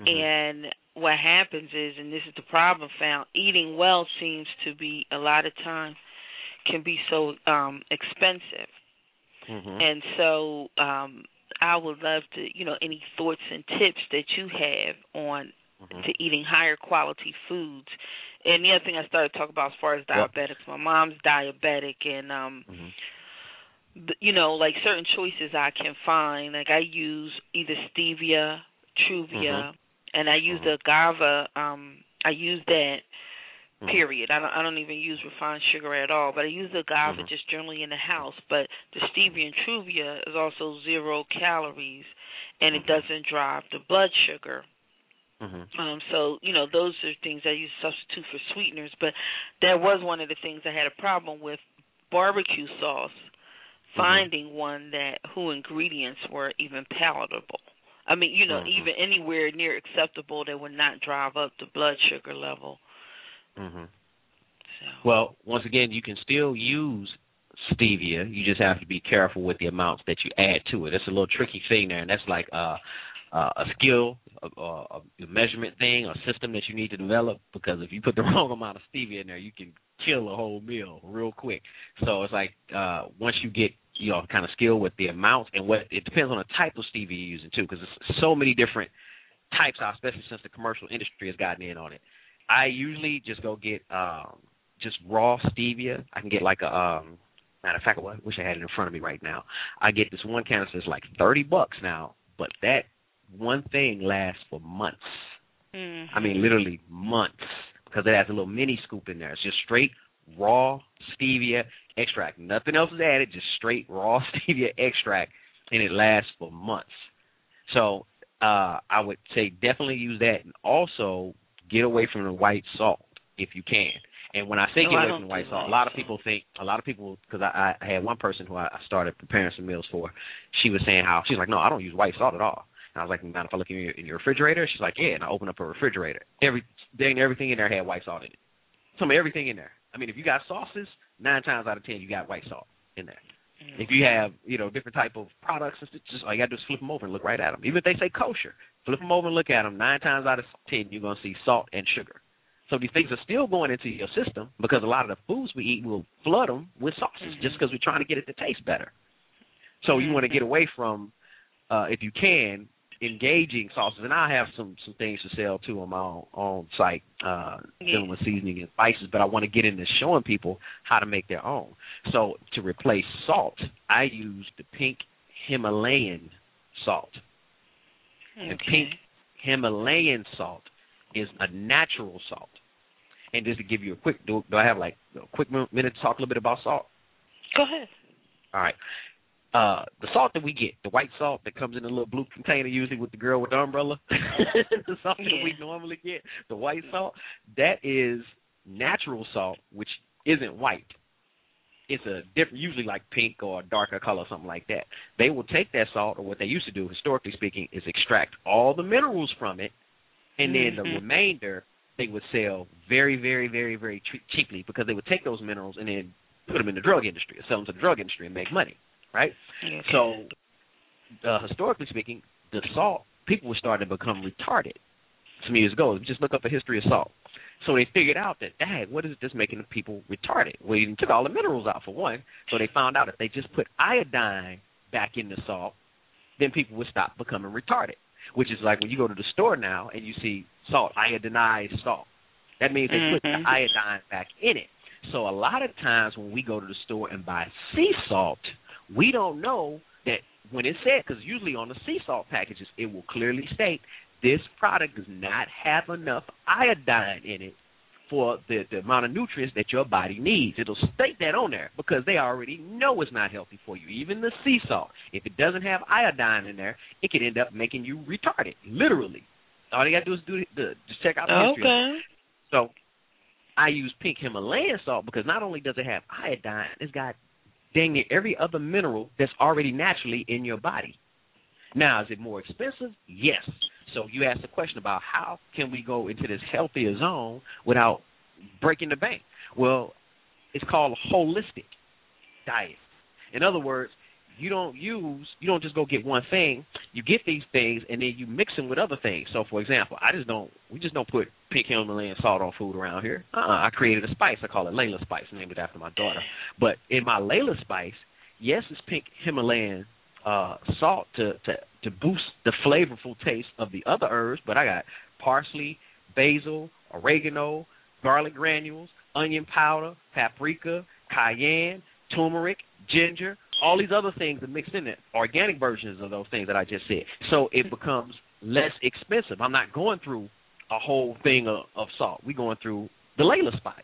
Mhm. And what happens is, and this is the problem found, eating well seems to be a lot of times can be so um expensive. Mhm. And so um I would love to, you know, any thoughts and tips that you have on Mhm. to eating higher quality foods. And the other thing I started to talk about as far as diabetics, my mom's diabetic and um Mhm. you know, like certain choices I can find. Like I use either stevia, truvia, Mhm. and I use Mhm. the agave. Um, I use that. Mhm. Period. I don't. I don't even use refined sugar at all. But I use the agave Mhm. just generally in the house. But the stevia and truvia is also zero calories, and it Mhm. doesn't drive the blood sugar. Mhm. Um, so you know, those are things I use substitute for sweeteners. But that was one of the things I had a problem with barbecue sauce. Finding one that whose ingredients were even palatable. I mean, you know, Mhm. even anywhere near acceptable that would not drive up the blood sugar level. Mhm. So. Well, once again, you can still use stevia. You just have to be careful with the amounts that you add to it. That's a little tricky thing there, and that's like uh, uh, a skill, a, a, measurement thing, a system that you need to develop. Because if you put the wrong amount of stevia in there, you can kill a whole meal real quick. So it's like uh, once you get you know kind of skill with the amounts and what it depends on the type of stevia you're using too, because there's so many different types, out, especially since the commercial industry has gotten in on it. I usually just go get um just raw stevia. I can get like a um matter of fact I wish I had it in front of me right now. I get this one canister that's like thirty bucks now, but that one thing lasts for months. Mhm. I mean literally months. Because it has a little mini scoop in there. It's just straight raw stevia extract. Nothing else is added, just straight raw stevia extract and it lasts for months. So uh, I would say definitely use that, and also get away from the white salt if you can. And when I say No, get away from the white salt, a lot of people think a lot of people because I, I had one person who I I started preparing some meals for. She was saying how she's like, no, I don't use white salt at all. And I was like, man, if I look in your, in your refrigerator, she's like, yeah. And I open up a refrigerator. Every dang everything in there had white salt in it. Some of everything in there. I mean, if you got sauces, nine times out of ten you got white salt in there. Mm-hmm. If you have, you know, different type of products, it's just all you gotta do is flip them over and look right at them. Even if they say kosher, flip them over and look at them. Nine times out of ten, you're gonna see salt and sugar. So these things are still going into your system because a lot of the foods we eat will flood them with sauces just mm-hmm. because we're trying to get it to taste better. So you want to mm-hmm. get away from, uh, if you can, engaging sauces. And I have some some things to sell too on my own, own site uh, dealing with seasoning and spices. But I want to get into showing people how to make their own. So to replace salt, I use the pink Himalayan salt. Okay. And pink Himalayan salt is a natural salt. And just to give you a quick, do, do I have like a quick minute to talk a little bit about salt? Go ahead. All right. Uh, the salt that we get, the white salt that comes in a little blue container, usually with the girl with the umbrella, the salt that we normally get, the white salt, that is natural salt, which isn't white. It's a different, usually like pink or a darker color, something like that. They will take that salt, or what they used to do, historically speaking, is extract all the minerals from it, and then the Mhm. remainder they would sell very, very, very, very cheaply because they would take those minerals and then put them in the drug industry, or sell them to the drug industry and make money, right? Okay. So, uh, historically speaking, the salt people were starting to become retarded some years ago. Just look up the history of salt. So they figured out that, dang, what is this making the people retarded? Well, you took all the minerals out for one. So they found out if they just put iodine back in the salt, then people would stop becoming retarded. Which is like when you go to the store now and you see salt, iodinized salt. That means they put the Mhm. iodine back in it. So a lot of times when we go to the store and buy sea salt, we don't know that when it said because usually on the sea salt packages it will clearly state this product does not have enough iodine in it for the, the amount of nutrients that your body needs. It'll state that on there because they already know it's not healthy for you. Even the sea salt, if it doesn't have iodine in there, it could end up making you retarded, literally. All you got to do is do the, just check out the history. Okay. So I use pink Himalayan salt because not only does it have iodine, it's got dang near every other mineral that's already naturally in your body. Now, is it more expensive? Yes. So you asked the question about how can we go into this healthier zone without breaking the bank? Well, it's called a holistic diet. In other words, you don't use you don't just go get one thing. You get these things and then you mix them with other things. So, for example, I just don't we just don't put pink Himalayan salt on food around here. Uh-uh. I created a spice. I call it Layla spice, named it after my daughter. But in my Layla spice, yes, it's pink Himalayan uh salt to to to boost the flavorful taste of the other herbs, but I got parsley, basil, oregano, garlic granules, onion powder, paprika, cayenne, turmeric, ginger, all these other things are mixed in it. Organic versions of those things that I just said. So it becomes less expensive. I'm not going through a whole thing of, of salt. We're going through the Layla spice,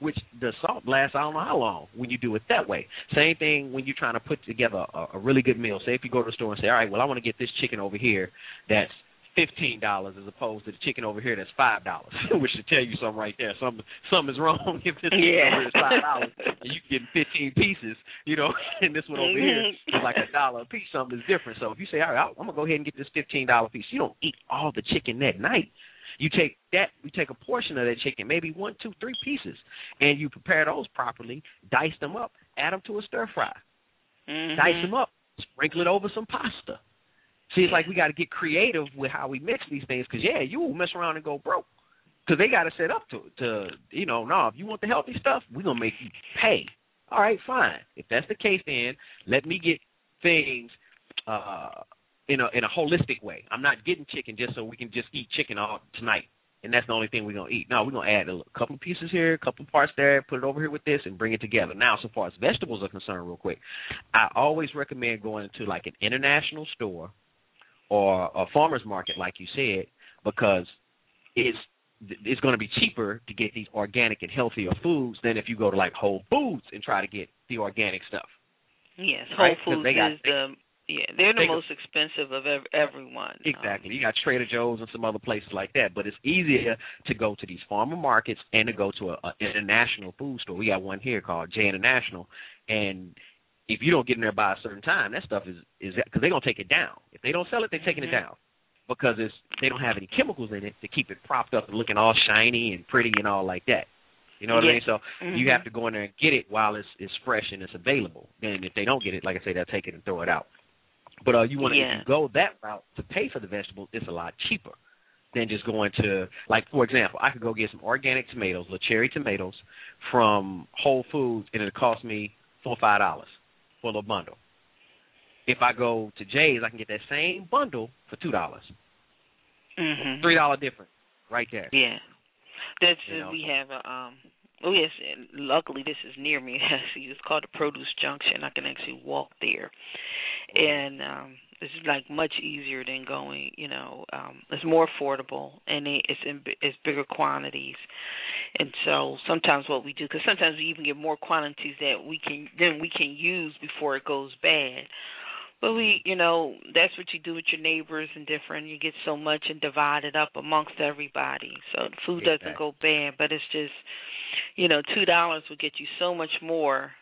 which the salt lasts I don't know how long when you do it that way. Same thing when you're trying to put together a, a really good meal. Say if you go to the store and say, all right, well I want to get this chicken over here that's fifteen dollars as opposed to the chicken over here that's five dollars, which should tell you something right there. Something something is wrong if this Yeah. over here is five dollars and you getting fifteen pieces, you know, and this one over here Mhm. like a dollar a piece. Something is different. So if you say, all right, I'm gonna go ahead and get this fifteen dollar piece, you don't eat all the chicken that night. You take that, you take a portion of that chicken, maybe one, two, three pieces, and you prepare those properly, dice them up, add them to a stir fry Mhm. dice them up, sprinkle it over some pasta. See, it's like we got to get creative with how we mix these things, because yeah, you will mess around and go broke, because they got to set up to to you know, no, if you want the healthy stuff, we're gonna make you pay. All right, fine. If that's the case, then let me get things uh in a in a holistic way. I'm not getting chicken just so we can just eat chicken all tonight. And that's the only thing we're gonna eat. No, we're gonna add a couple of pieces here, a couple of parts there, put it over here with this, and bring it together. Now, so far as vegetables are concerned, real quick, I always recommend going to like an international store or a farmer's market, like you said, because it's it's going to be cheaper to get these organic and healthier foods than if you go to like Whole Foods and try to get the organic stuff. Yes, Whole Right, 'cause Foods got- is the Yeah, they're the most expensive of ev- everyone. Um, Exactly. You got Trader Joe's and some other places like that, but it's easier to go to these farmer markets and to go to a, a international food store. We got one here called Jay International, and if you don't get in there by a certain time, that stuff is is because they're gonna take it down. If they don't sell it, they're taking Mhm. it down because it's they don't have any chemicals in it to keep it propped up and looking all shiny and pretty and all like that. You know what Yeah. I mean? So you Mhm. have to go in there and get it while it's it's fresh and it's available. Then if they don't get it, like I say, they'll take it and throw it out. But uh, you want to Yeah. go that route to pay for the vegetables, it's a lot cheaper than just going to like for example, I could go get some organic tomatoes, little cherry tomatoes from Whole Foods, and it'll cost me four or five dollars for little bundle. If I go to Jay's, I can get that same bundle for two dollars, Mhm. three dollar difference right there. Yeah, that's You know, we have a um. Oh yes, and luckily this is near me. Actually, it's called the Produce Junction. I can actually walk there, and um, it's like much easier than going. You know, um, it's more affordable and it's in it's bigger quantities. And so sometimes what we do, because sometimes we even get more quantities that we can then we can use before it goes bad. But we, you know, that's what you do with your neighbors and different. You get so much and divide it up amongst everybody, so the food doesn't go bad. But it's just, you know, two dollars will get you so much more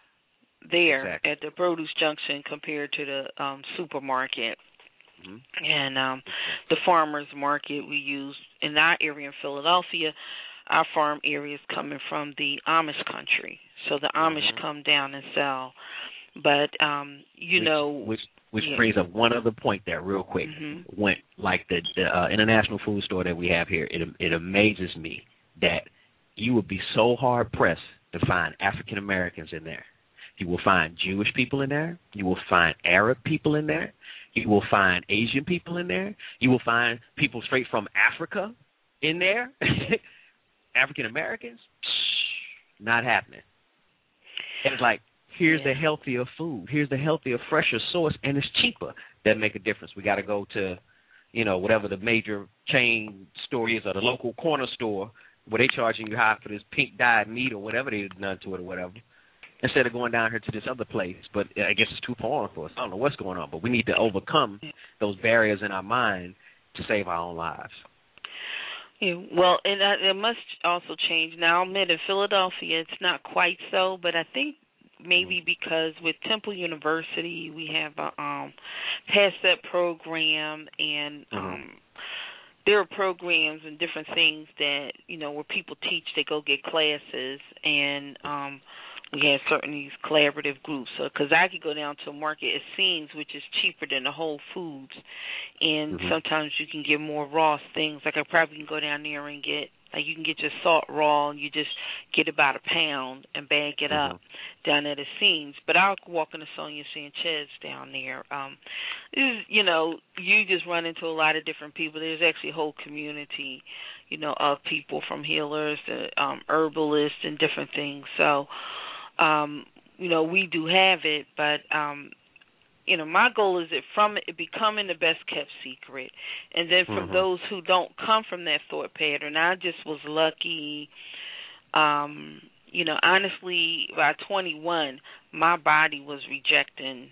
there Exactly. at the produce junction compared to the um supermarket Mhm. and um the farmers market we use in our area in Philadelphia. Our farm area is coming from the Amish country, so the Amish Mhm. come down and sell. But um, you which, know, which which yeah. brings up one other point there, real quick. Mhm. When like the, the uh, international food store that we have here, it it amazes me that you would be so hard pressed to find African Americans in there. You will find Jewish people in there. You will find Arab people in there. You will find Asian people in there. You will find people straight from Africa in there. African Americans, not happening. And it's like, here's Yeah. the healthier food. Here's the healthier, fresher source, and it's cheaper. That make a difference. We got to go to, you know, whatever the major chain store is or the local corner store where they charging you high for this pink dyed meat or whatever they done to it or whatever. Instead of going down here to this other place, but I guess it's too foreign for us. I don't know what's going on, but we need to overcome those barriers in our mind to save our own lives. Yeah, well, and uh, it must also change now. I'll admit in Philadelphia, it's not quite so, but I think maybe because with Temple University, we have a um, pass that program, and um, there are programs and different things that you know where people teach. They go get classes, and um, we have certain these collaborative groups. So, because I could go down to a market, it seems, which is cheaper than the Whole Foods, and Mhm. sometimes you can get more raw things. Like I probably can go down there and get like you can get your salt raw, and you just get about a pound and bag it up down at the scenes. But I'll walk into Sonia Sanchez down there. Um, this is, you know, you just run into a lot of different people. There's actually a whole community, you know, of people from healers to um, herbalists and different things. So, um, you know, we do have it, but um, you know, my goal is it from it becoming the best kept secret, and then from Mhm. those who don't come from that thought pattern. I just was lucky. Um, you know, honestly, by 21, my body was rejecting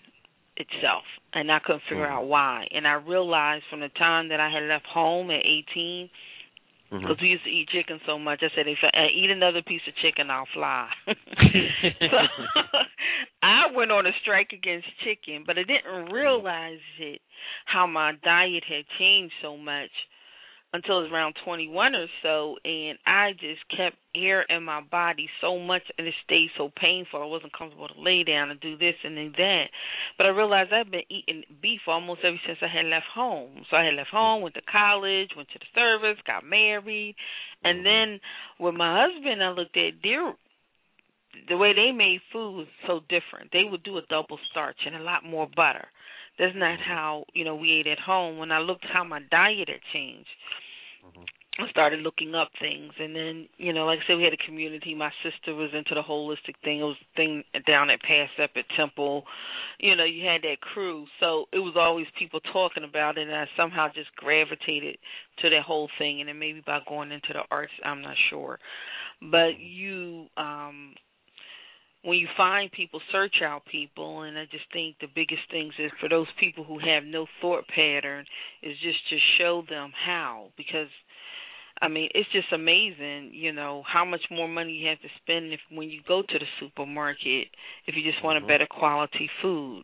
itself, and I couldn't figure Mhm. out why. And I realized from the time that I had left home at 18 Mhm. because we used to eat chicken so much. I said, if I eat another piece of chicken, I'll fly. so I went on a strike against chicken, but I didn't realize it how my diet had changed so much until around 21 or so, and I just kept air in my body so much, and it stayed so painful. I wasn't comfortable to lay down and do this and then that. But I realized I've been eating beef almost ever since I had left home. So I had left home, went to college, went to the service, got married, and mm-hmm. then with my husband, I looked at their the way they made food was so different. They would do a double starch and a lot more butter. That's not mm-hmm. how you know we ate at home. When I looked how my diet had changed, I started looking up things, and then you know, like I said, we had a community. My sister was into the holistic thing. It was a thing down at Pass Up at Temple. You know, you had that crew, so it was always people talking about it, and I somehow just gravitated to that whole thing. And then maybe by going into the arts, I'm not sure, but you um when you find people, search out people, and I just think the biggest things is for those people who have no thought pattern is just to show them how because I mean, it's just amazing, you know, how much more money you have to spend if when you go to the supermarket if you just want a mm-hmm. better quality food.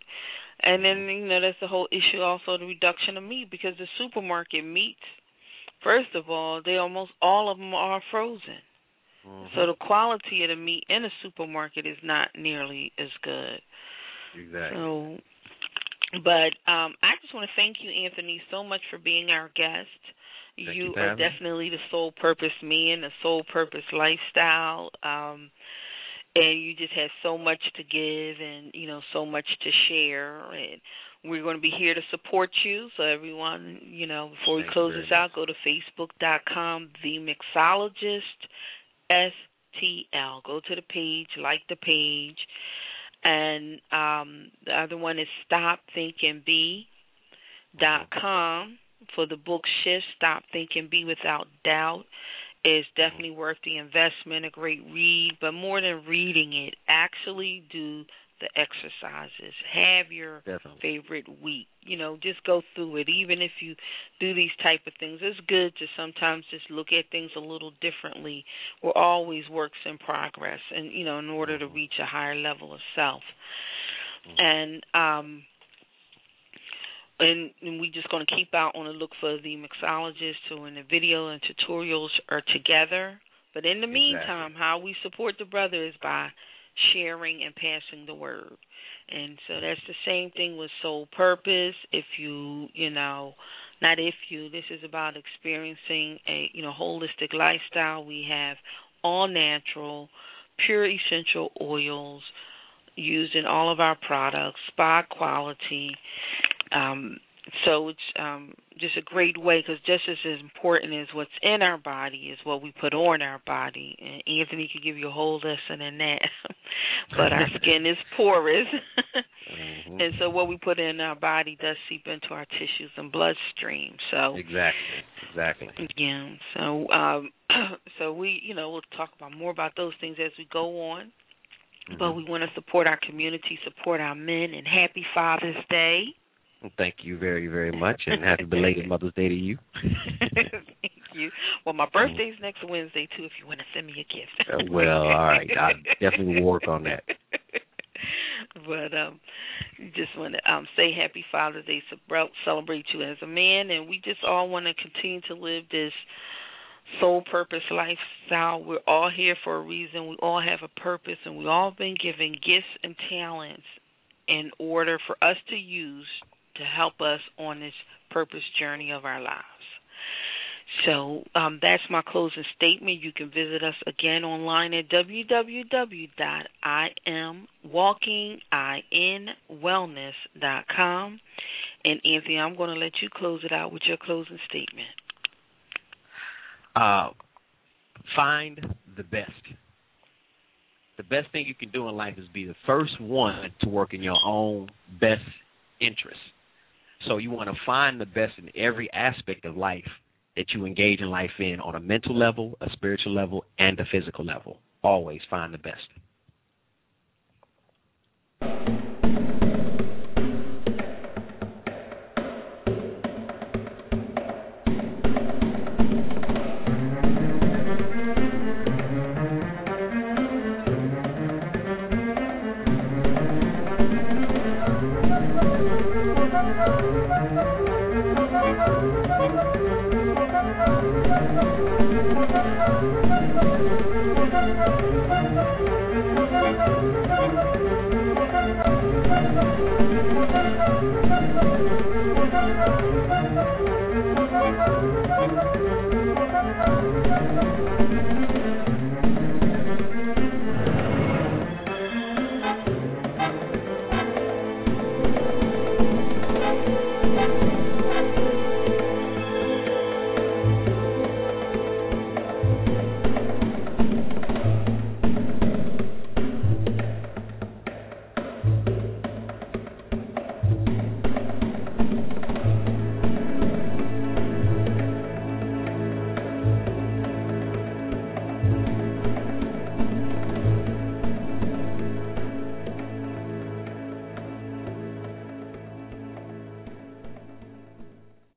And then mm-hmm. you know that's the whole issue also the reduction of meat because the supermarket meats first of all, they almost all of them are frozen. Mhm. So the quality of the meat in a supermarket is not nearly as good. exactly. So, but um, I just want to thank you, Anthony, so much for being our guest. Thank you you are definitely the soul purpose man, the soul purpose lifestyle. Um, and you just have so much to give and, you know, so much to share. And we're going to be here to support you. So, everyone, you know, before we Thank close this out, go to facebook.com, The Mixologist STL. Go to the page, like the page. And um, the other one is stopthinkingbe.com for the book shift stop think and be without doubt is definitely worth the investment a great read but more than reading it actually do the exercises have your Definitely. favorite week you know just go through it even if you do these type of things it's good to sometimes just look at things a little differently we're always works in progress and you know in order to reach a higher level of self and um and, and we're just going to keep out on the look for the mixologist who in the video and tutorials are together. But in the Exactly. meantime, how we support the brother is by sharing and passing the word. And so that's the same thing with soul purpose. If you, you know, not if you, this is about experiencing a, you know, holistic lifestyle. We have all natural, pure essential oils used in all of our products, spa quality. Um, so it's um, just a great way because just as important as what's in our body is what we put on our body. And Anthony could give you a whole lesson in that. but our skin is porous, Mhm. and so what we put in our body does seep into our tissues and bloodstream. So Exactly. Exactly. yeah. So um so we, you know, we'll talk about more about those things as we go on. But Mhm. we want to support our community, support our men, and happy Father's Day. Thank you very, very much, and happy belated Mother's Day to you. Thank you. Well, my birthday's next Wednesday too. If you want to send me a gift. Uh, well, all right. I definitely will work on that. But um, just want to um say Happy Father's Day. Celebrate celebrate you as a man, and we just all want to continue to live this soul purpose lifestyle. We're all here for a reason. We all have a purpose, and we all been given gifts and talents in order for us to use to help us on this purpose journey of our lives. So um, that's my closing statement. You can visit us again online at www.imwalkinginwellness.com. And Anthony, I'm going to let you close it out with your closing statement. Uh, find the best. The best thing you can do in life is be the first one to work in your own best interest. So you want to find the best in every aspect of life that you engage in life in on a mental level, a spiritual level, and a physical level. Always find the best.